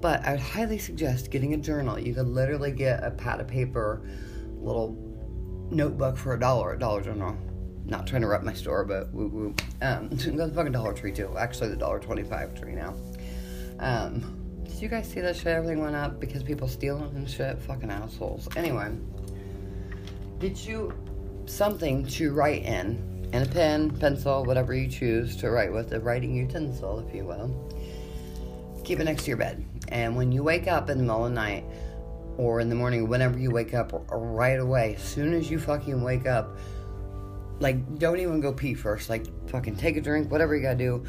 But I would highly suggest getting a journal. You could literally get a pad of paper, little notebook for a dollar at Dollar General. Not trying to rep my store, but woo woo. Um, go the fucking Dollar Tree too. Actually, the Dollar Twenty-Five tree now. Um, did you guys see that shit? Everything went up because people stealing and shit. Fucking assholes. Anyway, did you something to write in and a pen, pencil, whatever you choose to write with, a writing utensil, if you will. Keep it next to your bed. And when you wake up in the middle of the night or in the morning, whenever you wake up, right away, as soon as you fucking wake up, like, don't even go pee first. Like, fucking take a drink, whatever you gotta do.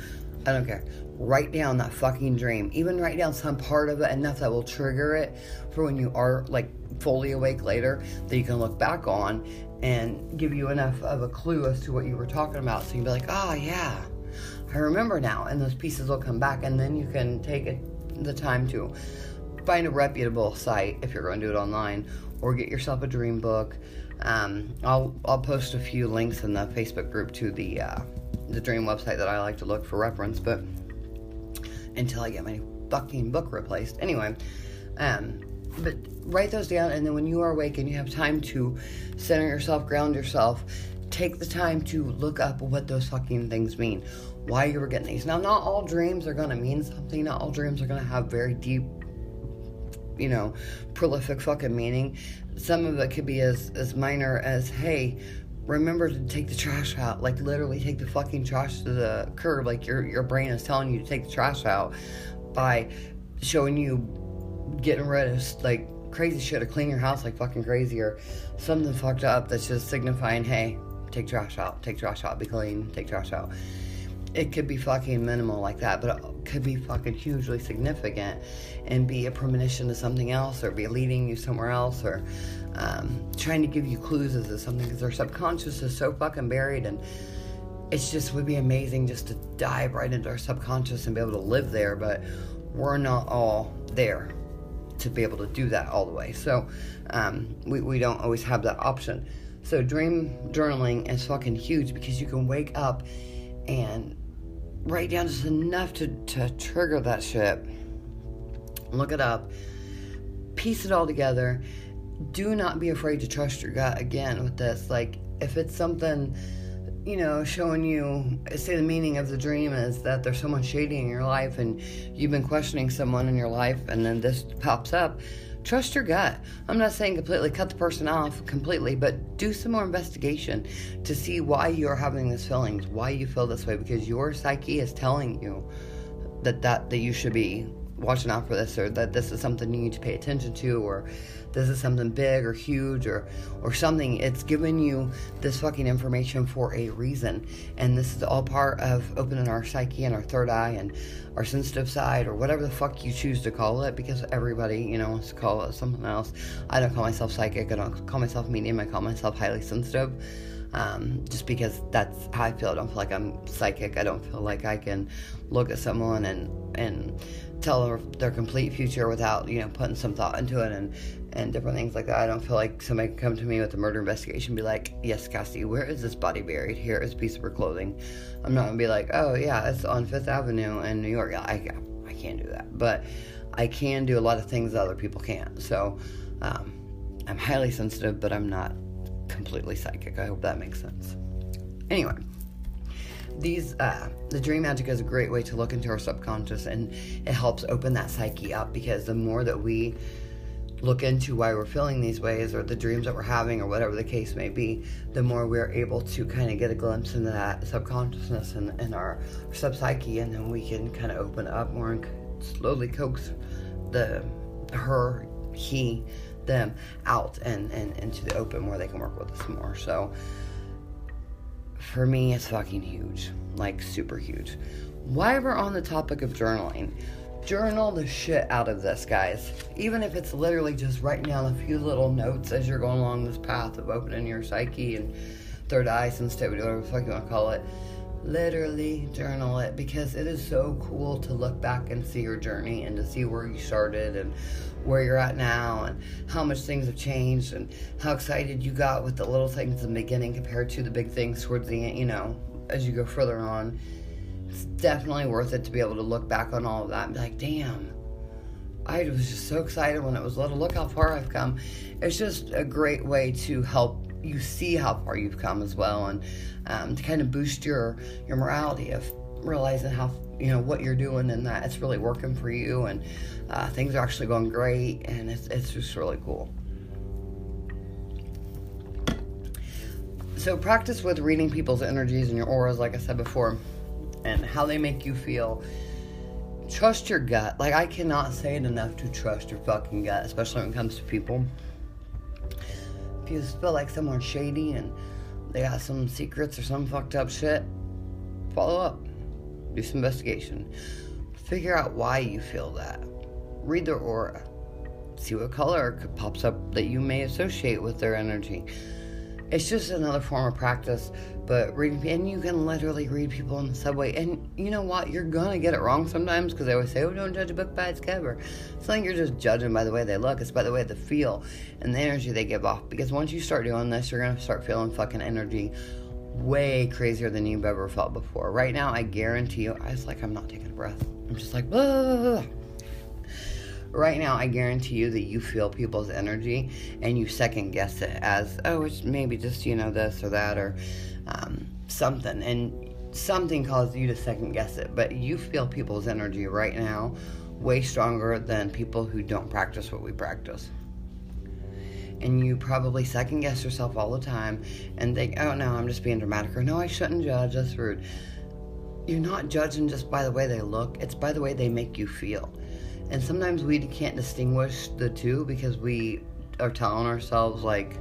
I don't care. Write down that fucking dream. Even write down some part of it enough that will trigger it for when you are like fully awake later that you can look back on and give you enough of a clue as to what you were talking about. So you can be like, oh yeah, I remember now. And those pieces will come back and then you can take it the time to find a reputable site if you're going to do it online, or get yourself a dream book. Um, I'll I'll post a few links in the Facebook group to the uh, the dream website that I like to look for reference, but until I get my fucking book replaced, anyway. Um, but write those down, and then when you are awake and you have time to center yourself, ground yourself, take the time to look up what those fucking things mean why you were getting these. Now, not all dreams are to mean something. Not all dreams are to have very deep, you know, prolific fucking meaning. Some of it could be as, as minor as, hey, remember to take the trash out. Like, literally take the fucking trash to the curb. Like, your, your brain is telling you to take the trash out by showing you getting rid of, like, crazy shit or clean your house like fucking crazy or something fucked up that's just signifying, hey, take trash out, take trash out, be clean, take trash out it could be fucking minimal like that, but it could be fucking hugely significant and be a premonition to something else or be leading you somewhere else or um, trying to give you clues as to something because our subconscious is so fucking buried and it's just would be amazing just to dive right into our subconscious and be able to live there, but we're not all there to be able to do that all the way. So um, we, we don't always have that option. So dream journaling is fucking huge because you can wake up and write down just enough to, to trigger that shit. Look it up, piece it all together. Do not be afraid to trust your gut again with this. Like, if it's something, you know, showing you, say the meaning of the dream is that there's someone shady in your life and you've been questioning someone in your life and then this pops up, trust your gut. I'm not saying completely cut the person off completely, but do some more investigation to see why you're having these feelings, why you feel this way, because your psyche is telling you that that that you should be watching out for this or that this is something you need to pay attention to or this is something big or huge or or something. It's giving you this fucking information for a reason. And this is all part of opening our psyche and our third eye and our sensitive side or whatever the fuck you choose to call it because everybody you know wants to call it something else. I don't call myself psychic. I don't call myself medium. I call myself highly sensitive um, just because that's how I feel. I don't feel like I'm psychic. I don't feel like I can look at someone and and tell their, their complete future without you know putting some thought into it and and different things like that. I don't feel like somebody can come to me with a murder investigation and be like, "Yes, Cassie, where is this body buried? Here is a piece of her clothing." I'm not gonna be like, "Oh yeah, it's on Fifth Avenue in New York." I I can't do that, but I can do a lot of things that other people can't. So um, I'm highly sensitive, but I'm not completely psychic. I hope that makes sense. Anyway these uh, the dream magic is a great way to look into our subconscious and it helps open that psyche up because the more that we look into why we're feeling these ways or the dreams that we're having or whatever the case may be the more we're able to kind of get a glimpse into that subconsciousness and, and our, sub-psyche and then we can kind of open up more and slowly coax the her he them out and, and into the open where they can work with us more so for me, it's fucking huge. Like, super huge. Why we're on the topic of journaling, journal the shit out of this, guys. Even if it's literally just writing down a few little notes as you're going along this path of opening your psyche and third eye sensitivity, whatever the fuck you want to call it. Literally journal it because it is so cool to look back and see your journey and to see where you started and where you're at now and how much things have changed and how excited you got with the little things in the beginning compared to the big things towards the end, you know, as you go further on. It's definitely worth it to be able to look back on all of that and be like, damn, I was just so excited when it was little. Look how far I've come. It's just a great way to help you see how far you've come as well and um, to kind of boost your, your morality of realizing how you know what you're doing and that it's really working for you and uh, things are actually going great and it's, it's just really cool so practice with reading people's energies and your auras like i said before and how they make you feel trust your gut like i cannot say it enough to trust your fucking gut especially when it comes to people if you feel like someone's shady and they got some secrets or some fucked up shit follow up do some investigation. Figure out why you feel that. Read their aura. See what color pops up that you may associate with their energy. It's just another form of practice, but reading, and you can literally read people on the subway. And you know what? You're gonna get it wrong sometimes because they always say, "Oh, don't judge a book by its cover." It's like you're just judging by the way they look. It's by the way they feel and the energy they give off. Because once you start doing this, you're gonna start feeling fucking energy way crazier than you've ever felt before. Right now, I guarantee you, I was like, I'm not taking a breath. I'm just like. Right now, I guarantee you that you feel people's energy and you second guess it as, oh, it's maybe just, you know, this or that or um, something. And something caused you to second guess it. But you feel people's energy right now way stronger than people who don't practice what we practice and you probably second guess yourself all the time and think, oh no, I'm just being dramatic, or no, I shouldn't judge, that's rude. You're not judging just by the way they look, it's by the way they make you feel. And sometimes we can't distinguish the two because we are telling ourselves, like,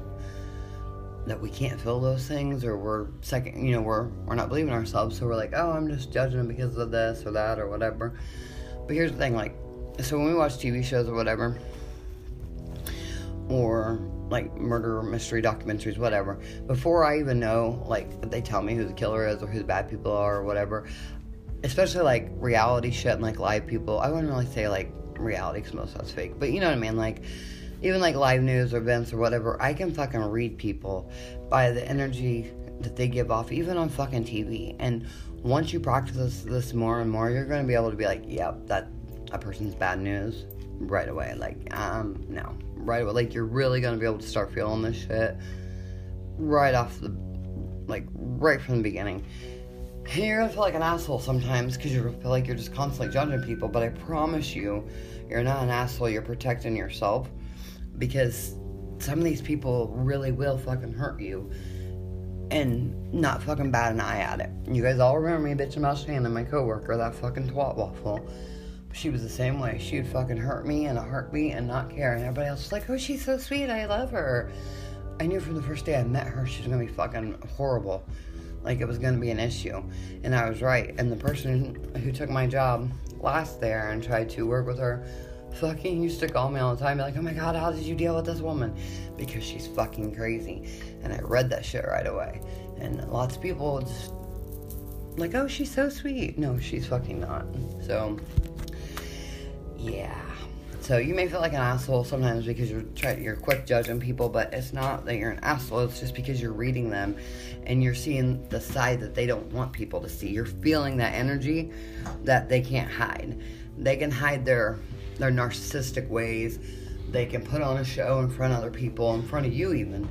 that we can't feel those things or we're second you know we're we're not believing ourselves so we're like oh i'm just judging them because of this or that or whatever but here's the thing like so when we watch tv shows or whatever or like murder mystery documentaries, whatever. Before I even know, like they tell me who the killer is or who the bad people are or whatever. Especially like reality shit and like live people. I wouldn't really say like reality because most of that's fake, but you know what I mean. Like even like live news or events or whatever. I can fucking read people by the energy that they give off, even on fucking TV. And once you practice this, this more and more, you're gonna be able to be like, yep, that a person's bad news right away. Like, um, no, right away. Like, you're really gonna be able to start feeling this shit right off the, like, right from the beginning. And you're gonna feel like an asshole sometimes because you feel like you're just constantly judging people. But I promise you, you're not an asshole. You're protecting yourself because some of these people really will fucking hurt you and not fucking bat an eye at it. You guys all remember me bitching about Shannon, and my coworker, that fucking twat waffle. She was the same way. She would fucking hurt me in a heartbeat and not care. And everybody else was like, oh, she's so sweet. I love her. I knew from the first day I met her she was gonna be fucking horrible. Like it was gonna be an issue. And I was right. And the person who took my job last there and tried to work with her fucking used to call me all the time, like, oh my god, how did you deal with this woman? Because she's fucking crazy. And I read that shit right away. And lots of people just like, oh, she's so sweet. No, she's fucking not. So, yeah. So you may feel like an asshole sometimes because you're try, you're quick judging people, but it's not that you're an asshole. It's just because you're reading them, and you're seeing the side that they don't want people to see. You're feeling that energy that they can't hide. They can hide their their narcissistic ways. They can put on a show in front of other people, in front of you even.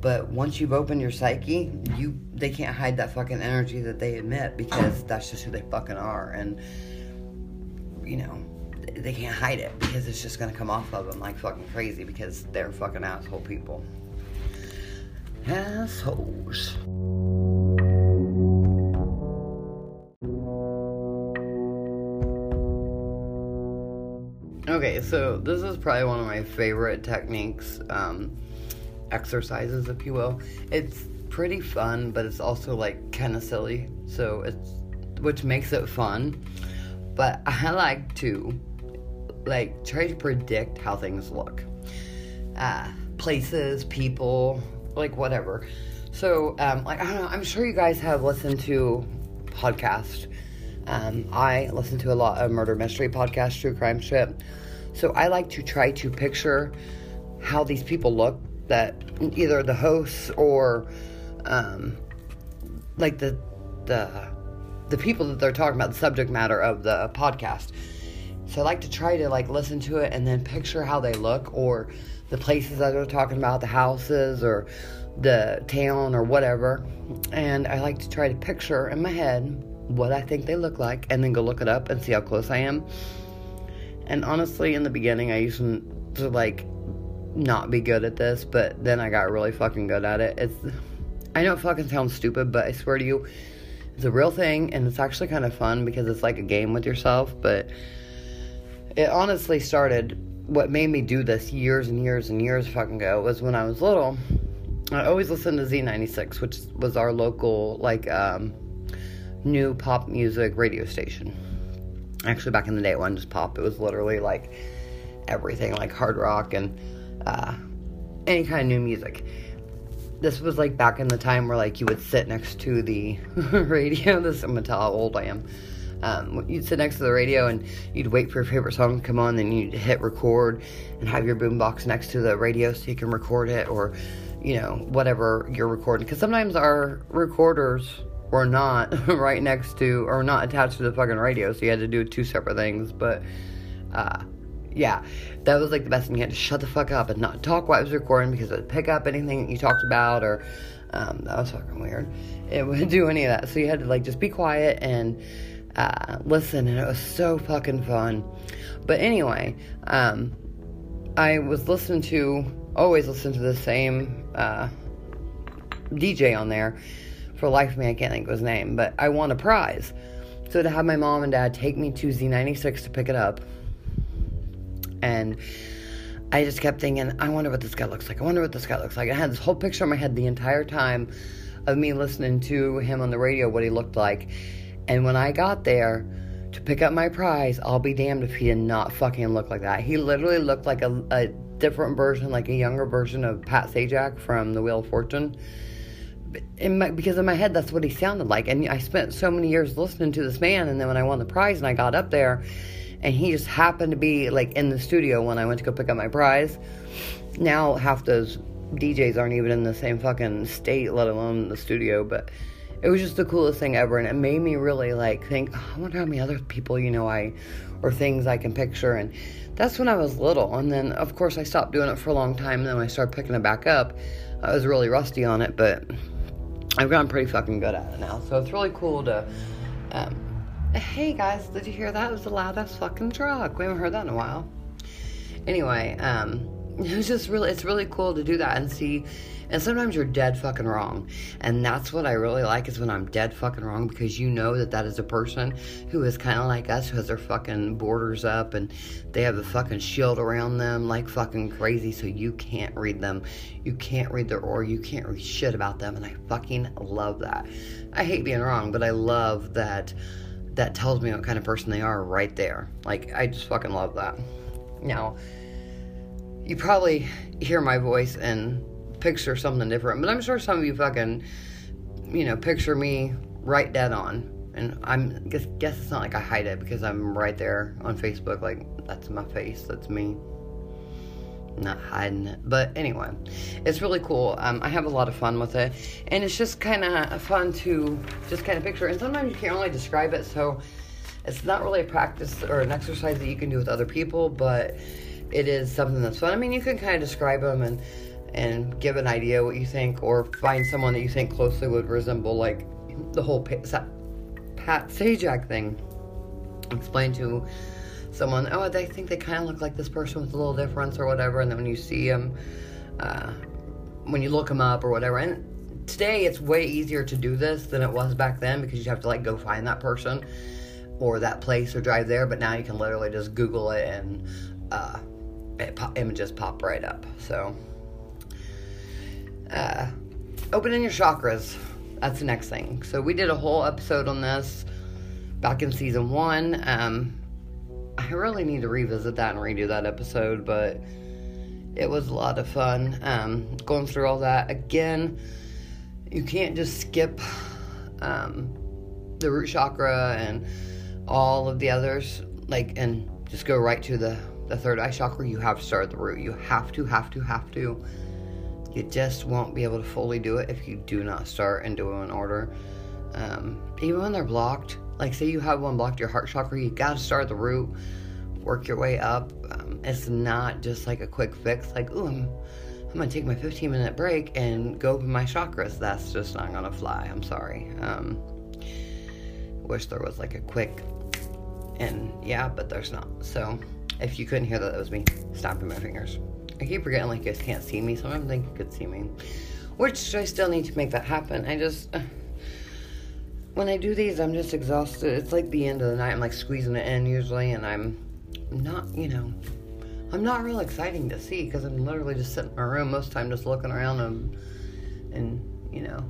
But once you've opened your psyche, you they can't hide that fucking energy that they emit because that's just who they fucking are. And you know, they can't hide it because it's just gonna come off of them like fucking crazy because they're fucking asshole people. Assholes. Okay, so this is probably one of my favorite techniques, um, exercises, if you will. It's pretty fun, but it's also like kind of silly, so it's which makes it fun. But I like to like try to predict how things look, uh, places, people, like whatever. So, um, like I don't know. I'm sure you guys have listened to podcasts Um, I listen to a lot of murder mystery podcasts, true crime shit. So I like to try to picture how these people look that either the hosts or um, like the the the people that they're talking about the subject matter of the podcast. So I like to try to like listen to it and then picture how they look or the places that they're talking about, the houses or the town or whatever. And I like to try to picture in my head what I think they look like and then go look it up and see how close I am. And honestly, in the beginning, I used to like not be good at this, but then I got really fucking good at it. It's I know it fucking sounds stupid, but I swear to you, it's a real thing and it's actually kind of fun because it's like a game with yourself, but it honestly started what made me do this years and years and years fucking ago was when I was little. I always listened to Z96, which was our local like um, new pop music radio station. Actually, back in the day, wasn't just pop; it was literally like everything, like hard rock and uh, any kind of new music. This was like back in the time where like you would sit next to the radio. This I'm gonna tell how old I am. Um, you'd sit next to the radio and you'd wait for your favorite song to come on, then you'd hit record and have your boombox next to the radio so you can record it or, you know, whatever you're recording. Because sometimes our recorders were not right next to or not attached to the fucking radio, so you had to do two separate things. But, uh, yeah, that was like the best thing. You had to shut the fuck up and not talk while I was recording because it would pick up anything you talked about or, um, that was fucking weird. It would do any of that. So you had to like just be quiet and, uh, listen, and it was so fucking fun. But anyway, um, I was listening to, always listen to the same uh, DJ on there. For life of me, I can't think of his name, but I won a prize. So to have my mom and dad take me to Z96 to pick it up, and I just kept thinking, I wonder what this guy looks like. I wonder what this guy looks like. I had this whole picture in my head the entire time of me listening to him on the radio, what he looked like. And when I got there to pick up my prize, I'll be damned if he did not fucking look like that. He literally looked like a, a different version, like a younger version of Pat Sajak from The Wheel of Fortune. In my, because in my head, that's what he sounded like. And I spent so many years listening to this man, and then when I won the prize and I got up there, and he just happened to be like in the studio when I went to go pick up my prize. Now half those DJs aren't even in the same fucking state, let alone the studio, but it was just the coolest thing ever and it made me really like think oh, i wonder how many other people you know i or things i can picture and that's when i was little and then of course i stopped doing it for a long time and then i started picking it back up i was really rusty on it but i've gotten pretty fucking good at it now so it's really cool to um, hey guys did you hear that? It was the loudest fucking truck. We haven't heard that in a while. Anyway um it was just really it's really cool to do that and see and sometimes you're dead fucking wrong. And that's what i really like is when i'm dead fucking wrong because you know that that is a person who is kind of like us who has their fucking borders up and they have a fucking shield around them like fucking crazy. So you can't read them. You can't read their or you can't read shit about them. And i fucking love that. I hate being wrong but i love that that tells me what kind of person they are right there. Like i just fucking love that. Now you probably hear my voice and picture something different, but I'm sure some of you fucking, you know, picture me right dead on. And I'm guess guess it's not like I hide it because I'm right there on Facebook. Like that's my face. That's me. not hiding it. But anyway, it's really cool. Um, I have a lot of fun with it, and it's just kind of fun to just kind of picture. And sometimes you can't really describe it, so it's not really a practice or an exercise that you can do with other people, but it is something that's fun. I mean, you can kind of describe them and and give an idea what you think, or find someone that you think closely would resemble, like the whole Pat Sajak thing. Explain to someone, oh, they think they kind of look like this person with a little difference or whatever, and then when you see them, uh, when you look them up or whatever, and today it's way easier to do this than it was back then because you have to like go find that person or that place or drive there, but now you can literally just Google it and uh, images pop right up. So, uh, opening your chakras. That's the next thing. So we did a whole episode on this back in season one. Um, I really need to revisit that and redo that episode, but it was a lot of fun um, going through all that. Again, you can't just skip um, the root chakra and all of the others, like, and just go right to the the third eye chakra, you have to start at the root. You have to, have to, have to. You just won't be able to fully do it if you do not start and do it in order. Um, even when they're blocked, like say you have one blocked, your heart chakra, you gotta start at the root, work your way up. Um, it's not just like a quick fix, like, ooh, I'm, I'm gonna take my 15 minute break and go open my chakras. That's just not gonna fly. I'm sorry. Um, wish there was like a quick, and yeah, but there's not. So, if you couldn't hear that, that was me stomping my fingers. I keep forgetting like you guys can't see me, so I don't think you could see me. Which I still need to make that happen. I just when I do these, I'm just exhausted. It's like the end of the night. I'm like squeezing it in usually, and I'm not, you know, I'm not real exciting to see because I'm literally just sitting in my room most of the time, just looking around and, and you know,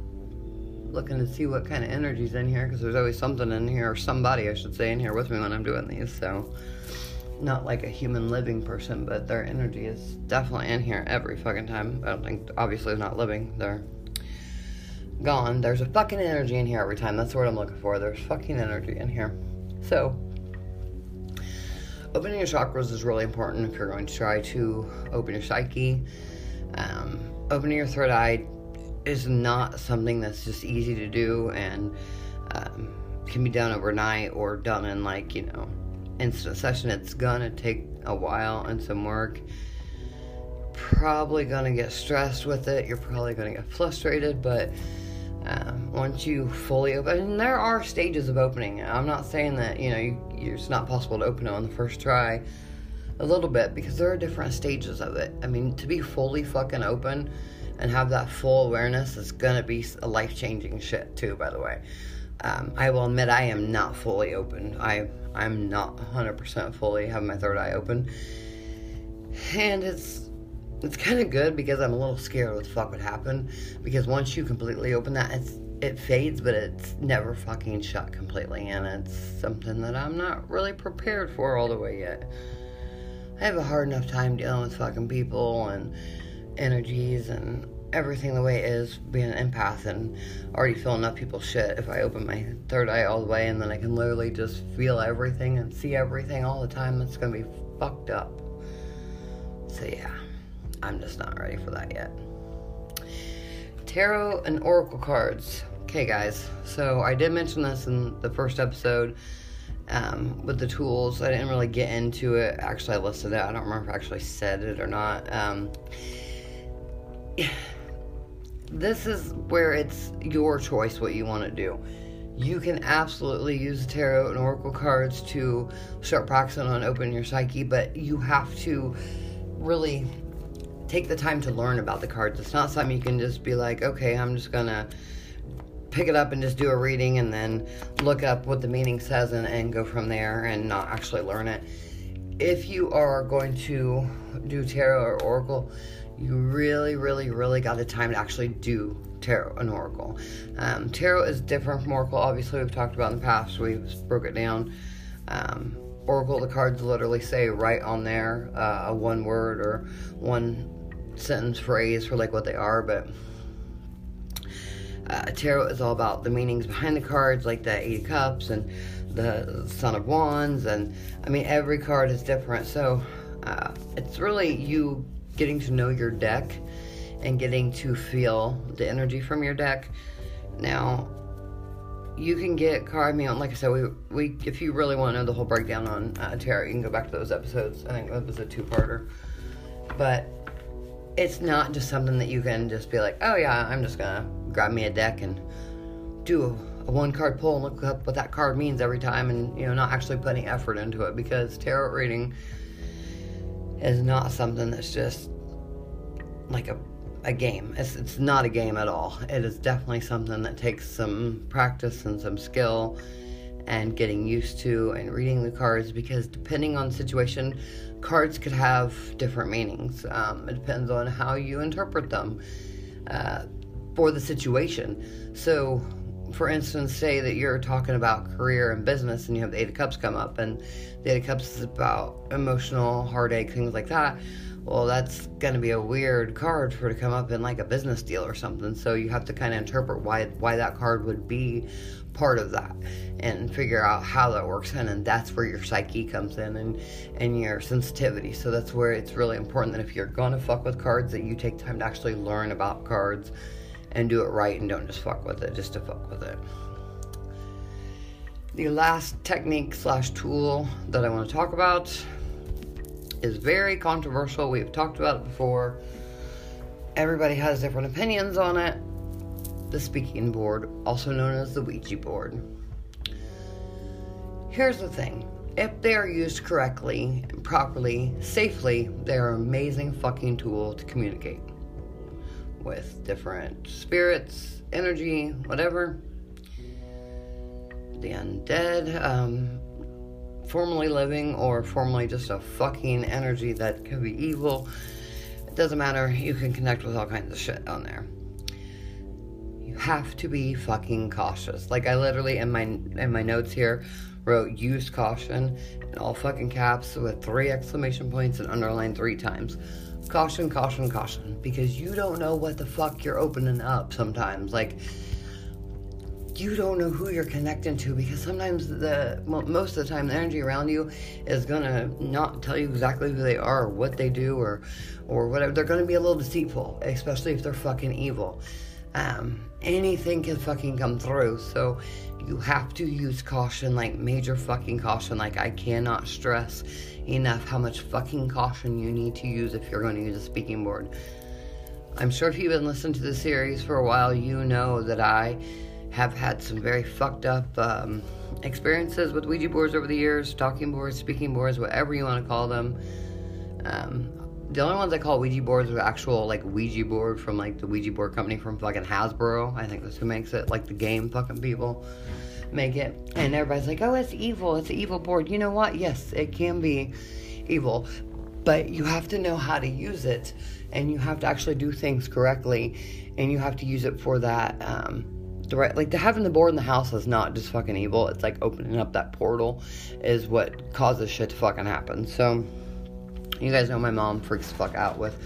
looking to see what kind of energy's in here because there's always something in here or somebody I should say in here with me when I'm doing these. So not like a human living person, but their energy is definitely in here every fucking time. I don't think, obviously, they're not living. They're gone. There's a fucking energy in here every time. That's what I'm looking for. There's fucking energy in here. So, opening your chakras is really important if you're going to try to open your psyche. Um, opening your third eye is not something that's just easy to do and um, can be done overnight or done in like, you know, instant session. It's gonna take a while and some work. Probably gonna get stressed with it. You're probably gonna get frustrated, but um, once you fully open, and there are stages of opening. I'm not saying that you know you, it's not possible to open it on the first try. A little bit because there are different stages of it. I mean, to be fully fucking open and have that full awareness is gonna be a life changing shit too. By the way, um, I will admit I am not fully open. I I'm not 100% fully have my third eye open, and it's it's kind of good because I'm a little scared what the fuck would happen. Because once you completely open that, it's it fades, but it's never fucking shut completely, and it's something that I'm not really prepared for all the way yet. I have a hard enough time dealing with fucking people and energies and everything the way it is being an empath and already feeling up people's shit if I open my third eye all the way and then I can literally just feel everything and see everything all the time. It's gonna be fucked up. So yeah, I'm just not ready for that yet. Tarot and Oracle cards. Okay, guys, so I did mention this in the first episode um, with the tools. I didn't really get into it. Actually, I listed it. I don't remember if I actually said it or not. Um, this is where it's your choice what you want to do. You can absolutely use tarot and oracle cards to start practicing on opening your psyche, but you have to really take the time to learn about the cards. It's not something you can just be like, okay, I'm just gonna pick it up and just do a reading and then look up what the meaning says and, and go from there and not actually learn it. If you are going to do tarot or oracle, you really, really, really got the time to actually do tarot and oracle. Um, tarot is different from oracle. Obviously, we've talked about in the past. We broke it down. Um, oracle, the cards literally say right on there uh, a one word or one sentence phrase for like what they are, but uh, tarot is all about the meanings behind the cards, like the Eight of Cups and the Son of Wands, and I mean every card is different. So uh, it's really you getting to know your deck and getting to feel the energy from your deck. Now, you can get card. I mean, like I said, we we if you really want to know the whole breakdown on uh, tarot, you can go back to those episodes. I think it was a two-parter, but it's not just something that you can just be like, oh yeah, I'm just gonna grab me a deck and do a, a one card pull and look up what that card means every time, and you know, not actually putting effort into it because tarot reading is not something that's just like a a game. It's it's not a game at all. It is definitely something that takes some practice and some skill and getting used to and reading the cards because depending on the situation, cards could have different meanings. Um, it depends on how you interpret them uh, for the situation. So, for instance, say that you're talking about career and business and you have the Eight of Cups come up, and the Eight of Cups is about emotional heartache, things like that well, that's going to be a weird card for to come up in like a business deal or something. So you have to kind of interpret why why that card would be part of that and figure out how that works in and that's where your psyche comes in and and your sensitivity so that's where it's really important that if you're gonna fuck with cards that you take time to actually learn about cards and do it right and don't just fuck with it just to fuck with it the last technique slash tool that i want to talk about is very controversial. We've talked about it before. Everybody has different opinions on it. The speaking board, also known as the Ouija board. Here's the thing if they are used correctly, properly, safely, they're an amazing fucking tool to communicate with different spirits, energy, whatever. The undead, um, formerly living or formerly just a fucking energy that could be evil. It doesn't matter. You can connect with all kinds of shit on there. You have to be fucking cautious. Like I literally in my in my notes here wrote use caution in all fucking caps with three exclamation points and underlined three times. Caution, caution, caution. Because you don't know what the fuck you're opening up sometimes. Like you don't know who you're connecting to because sometimes the most of the time the energy around you is gonna not tell you exactly who they are or what they do or or whatever they're gonna be a little deceitful especially if they're fucking evil um, anything can fucking come through. So you have to use caution like major fucking caution. Like i cannot stress enough how much fucking caution you need to use if you're going to use a speaking board. I'm sure if you've been listening to the series for a while you know that i have had some very fucked up um, experiences with Ouija boards over the years, talking boards, speaking boards, whatever you want to call them. Um, the only ones I call Ouija boards are actual like Ouija board from like the Ouija board company from fucking Hasbro. I think that's who makes it, like the game fucking people make it. And everybody's like, oh, it's evil. It's an evil board. You know what? Yes, it can be evil, but you have to know how to use it, and you have to actually do things correctly, and you have to use it for that. Um, the right like the having the board in the house is not just fucking evil it's like opening up that portal is what causes shit to fucking happen so You guys know my mom freaks the fuck out with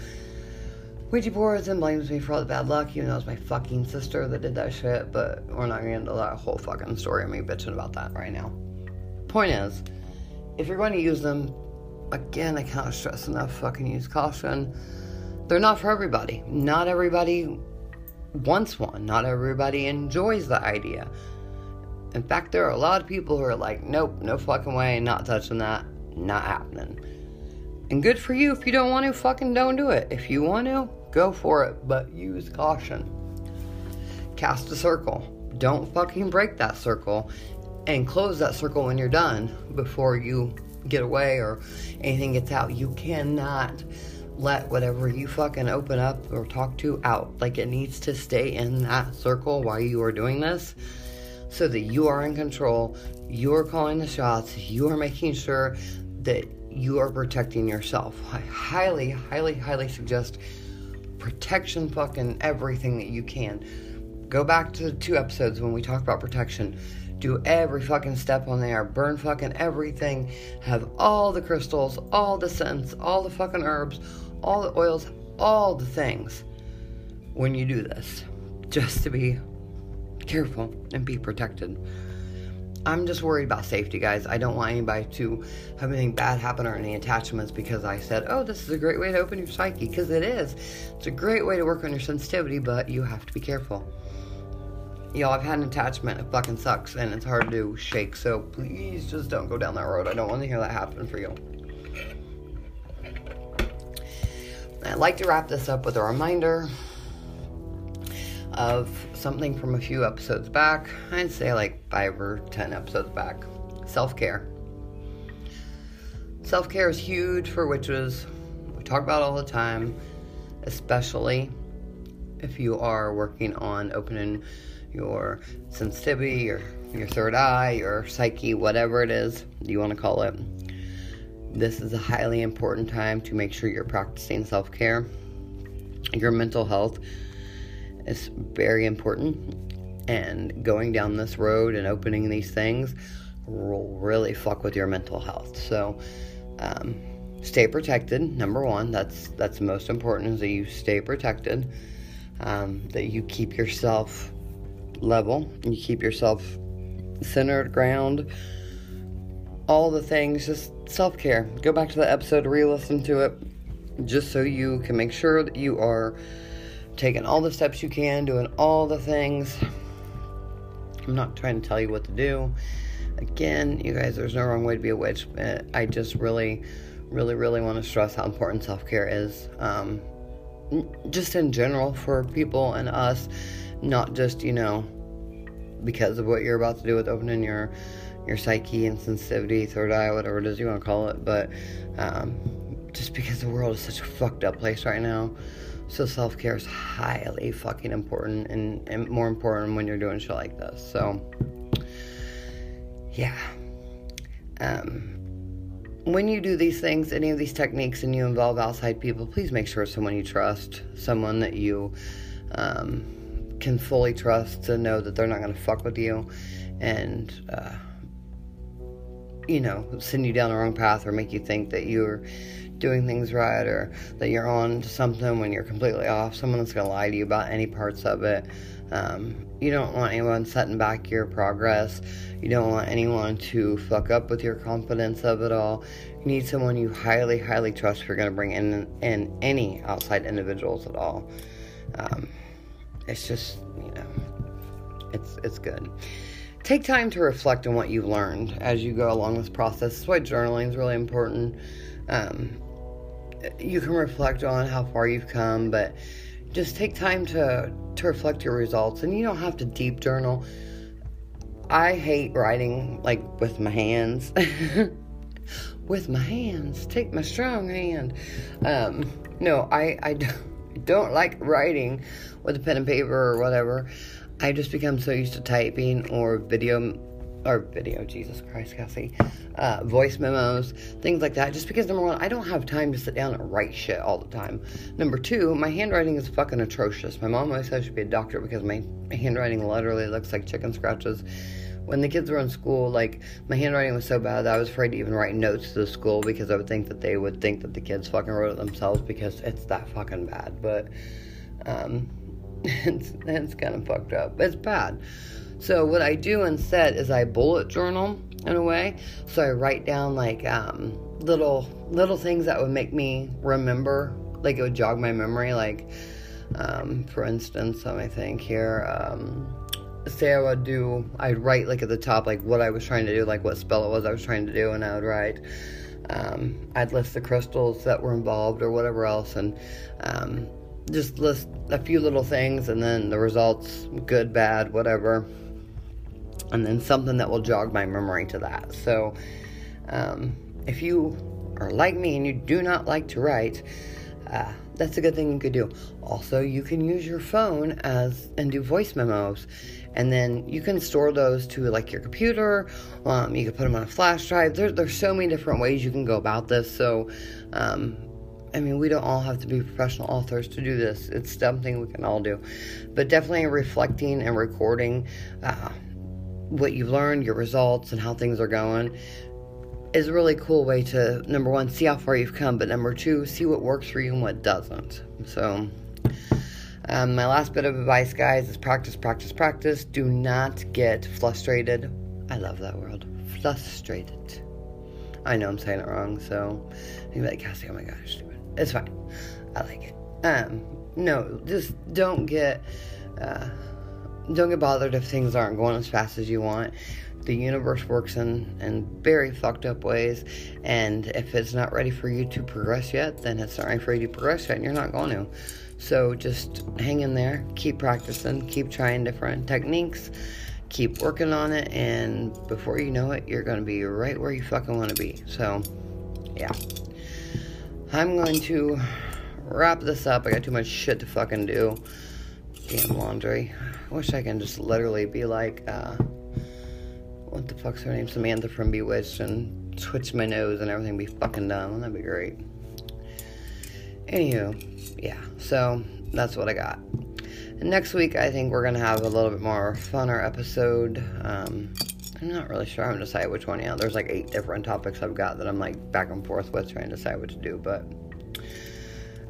Ouija boards and blames me for all the bad luck, even though it's my fucking sister that did that shit. But we're not gonna get into that whole fucking story of me bitching about that right now. Point is, if you're going to use them, again, I cannot stress enough fucking use caution. They're not for everybody. Not everybody wants one. Not everybody enjoys the idea. In fact, there are a lot of people who are like, nope, no fucking way, not touching that, not happening. And good for you. If you don't want to, fucking don't do it. If you want to, go for it, but use caution. Cast a circle. Don't fucking break that circle and close that circle when you're done before you get away or anything gets out. You cannot let whatever you fucking open up or talk to out. Like it needs to stay in that circle while you are doing this so that you are in control. You are calling the shots. You are making sure that you are protecting yourself. I highly, highly, highly suggest protection fucking everything that you can. Go back to the two episodes when we talked about protection. Do every fucking step on there. Burn fucking everything. Have all the crystals, all the scents, all the fucking herbs, all the oils, all the things when you do this. Just to be careful and be protected. I'm just worried about safety, guys. I don't want anybody to have anything bad happen or any attachments because I said, oh, this is a great way to open your psyche. Because it is. It's a great way to work on your sensitivity, but you have to be careful. Y'all, I've had an attachment. It fucking sucks and it's hard to shake. So please just don't go down that road. I don't want to hear that happen for you. I'd like to wrap this up with a reminder of something from a few episodes back. I'd say like five or ten episodes back. Self care. Self care is huge for witches. We talk about all the time, especially if you are working on opening your sensitivity, your your third eye, your psyche, whatever it is you want to call it. This is a highly important time to make sure you're practicing self care. Your mental health is very important. And going down this road and opening these things will really fuck with your mental health. So, um, stay protected. Number one, that's that's most important is that you stay protected. Um, that you keep yourself level, you keep yourself centered, ground. All the things, just self care. Go back to the episode, re listen to it, just so you can make sure that you are taking all the steps you can, doing all the things. I'm not trying to tell you what to do. Again, you guys, there's no wrong way to be a witch. But I just really, really, really want to stress how important self care is. Um, just in general for people and us, not just, you know, because of what you're about to do with opening your your psyche and sensitivity, third eye, whatever it is you want to call it, but um, just because the world is such a fucked up place right now. So self care is highly fucking important and, and more important when you're doing shit like this. So yeah. Um, when you do these things, any of these techniques, and you involve outside people, please make sure it's someone you trust, someone that you um, can fully trust to know that they're not going to fuck with you and, uh, you know, send you down the wrong path or make you think that you're doing things right or that you're on to something when you're completely off. Someone that's going to lie to you about any parts of it. Um, you don't want anyone setting back your progress. You don't want anyone to fuck up with your confidence of it all. You need someone you highly, highly trust if you're going to bring in, in any outside individuals at all. Um, it's just, you know, it's it's good. Take time to reflect on what you've learned as you go along this process. That's why journaling is really important. Um, you can reflect on how far you've come, but just take time to to reflect your results. And you don't have to deep journal. I hate writing like with my hands. with my hands, take my strong hand. Um, no, I I don't like writing with a pen and paper or whatever. I just become so used to typing or video or video, Jesus Christ, Cassie, uh, voice memos, things like that. Just because number one, I don't have time to sit down and write shit all the time. Number two, my handwriting is fucking atrocious. My mom always said I should be a doctor because my handwriting literally looks like chicken scratches when the kids were in school, like my handwriting was so bad that I was afraid to even write notes to the school because I would think that they would think that the kids fucking wrote it themselves because it's that fucking bad. But um, it's it's kind of fucked up. It's bad. So what I do instead is I bullet journal in a way. So I write down like um, little little things that would make me remember, like it would jog my memory. Like um, for instance, let me think here. Um, say I would do, I'd write like at the top like what I was trying to do, like what spell it was I was trying to do, and I would write. Um, I'd list the crystals that were involved or whatever else, and um, just list a few little things, and then the results, good, bad, whatever, and then something that will jog my memory to that. So, um, if you are like me and you do not like to write, uh, that's a good thing you could do. Also, you can use your phone as and do voice memos, and then you can store those to like your computer. Um, you can put them on a flash drive. There, there's so many different ways you can go about this. So, um, I mean, we don't all have to be professional authors to do this. It's something we can all do, but definitely reflecting and recording uh, what you've learned, your results, and how things are going is a really cool way to number one see how far you've come but number two see what works for you and what doesn't. So um, my last bit of advice guys is practice practice practice. Do not get frustrated. I love that word. Frustrated. I know i'm saying it wrong so you're like cassie oh my gosh stupid. It's fine. I like it. Um no just don't get uh, don't get bothered if things aren't going as fast as you want the universe works in, in very fucked up ways. And if it's not ready for you to progress yet, then it's not ready for you to progress yet, and you're not going to. So just hang in there, keep practicing, keep trying different techniques, keep working on it, and before you know it, you're going to be right where you fucking want to be. So, yeah. I'm going to wrap this up. I got too much shit to fucking do. Damn laundry. I wish I can just literally be like, uh, what the fuck's her name? Samantha from Bewitched and switch my nose and everything be fucking done. That'd be great. Anywho, yeah, so that's what I got. And next week, I think we're gonna have a little bit more funner episode. Um, I'm not really sure. I'm gonna decide which one. Yeah, there's like eight different topics I've got that I'm like back and forth with trying to decide what to do. But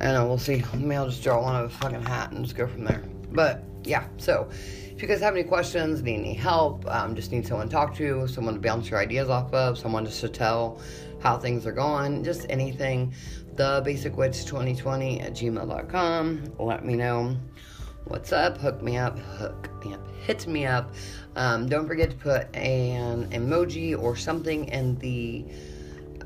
I don't know. We'll see. Maybe I'll just draw one of a fucking hat and just go from there. But yeah, so if you guys have any questions, need any help, um, just need someone to talk to, someone to bounce your ideas off of, someone just to tell how things are going, just anything, the basic witch 2020 at gmail.com. Let me know what's up, hook me up, hook me up, hit me up. Um, don't forget to put an emoji or something in the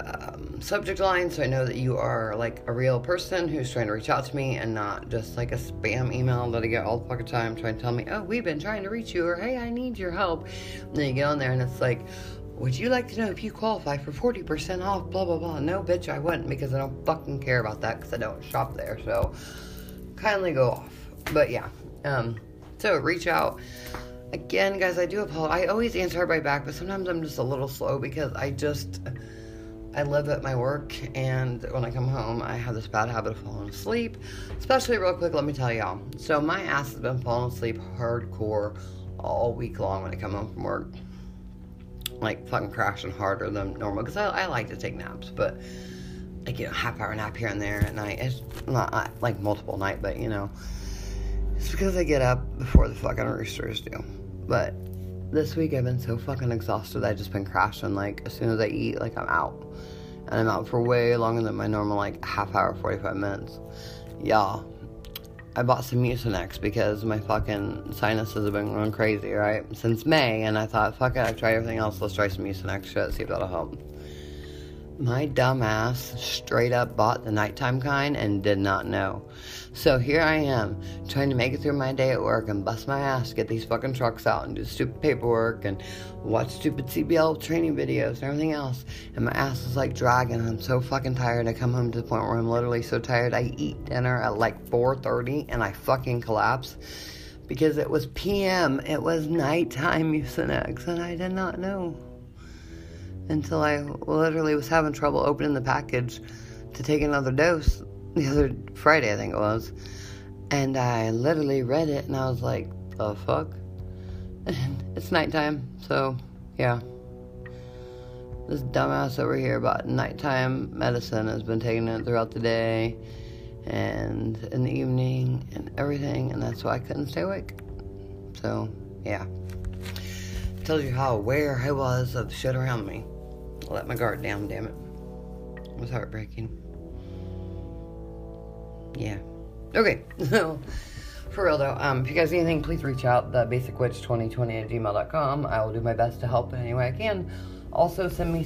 um, subject line so I know that you are like a real person who's trying to reach out to me and not just like a spam email that I get all the fucking time trying to tell me, oh, we've been trying to reach you or hey, I need your help. And then you get on there and it's like, would you like to know if you qualify for 40% off? Blah, blah, blah. No, bitch, I wouldn't because I don't fucking care about that because I don't shop there. So kindly go off. But yeah, um, so reach out. Again, guys, I do apologize. I always answer everybody back, but sometimes I'm just a little slow because I just I live at my work, and when I come home, I have this bad habit of falling asleep. Especially, real quick, let me tell y'all. So, my ass has been falling asleep hardcore all week long when I come home from work. Like, fucking crashing harder than normal, because I, I, like to take naps, but like, you know, half hour nap here and there at night. It's not like multiple night, but you know, it's because I get up before the fucking roosters do. But this week I've been so fucking exhausted. I've just been crashing. Like, as soon as I eat, like, I'm out and I'm out for way longer than my normal like half hour, 45 minutes. Y'all, I bought some Mucinex because my fucking sinuses have been going crazy, right? Since May, and I thought, fuck it, I've tried everything else, let's try some Mucinex shit, see if that'll help. My dumbass straight up bought the nighttime kind and did not know. So here I am, trying to make it through my day at work and bust my ass get these fucking trucks out and do stupid paperwork and watch stupid CBL training videos and everything else. And my ass is like dragging. I'm so fucking tired. I come home to the point where I'm literally so tired. I eat dinner at like 4:30 and I fucking collapse because it was PM. It was nighttime Mucinex, and I did not know until I literally was having trouble opening the package to take another dose the other Friday, I think it was. And I literally read it and I was like, the fuck? And it's nighttime, so yeah. This dumbass over here about nighttime medicine has been taking it throughout the day and in the evening and everything, and that's why I couldn't stay awake. So, yeah. Tells you how aware I was of shit around me. Let my guard down, damn it. It was heartbreaking. Yeah. Okay, so for real though, um, if you guys need anything, please reach out. The basicwitch2020 at gmail.com. I will do my best to help in any way I can. Also, send me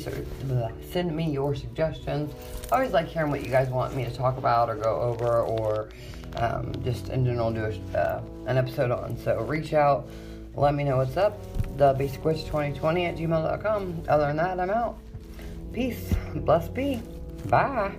send me your suggestions. I always like hearing what you guys want me to talk about or go over, or um, just in general do a, uh, an episode on. So reach out, let me know what's up. The basicwitch2020 at gmail.com. Other than that, I'm out. Peace. Bless be. Bye.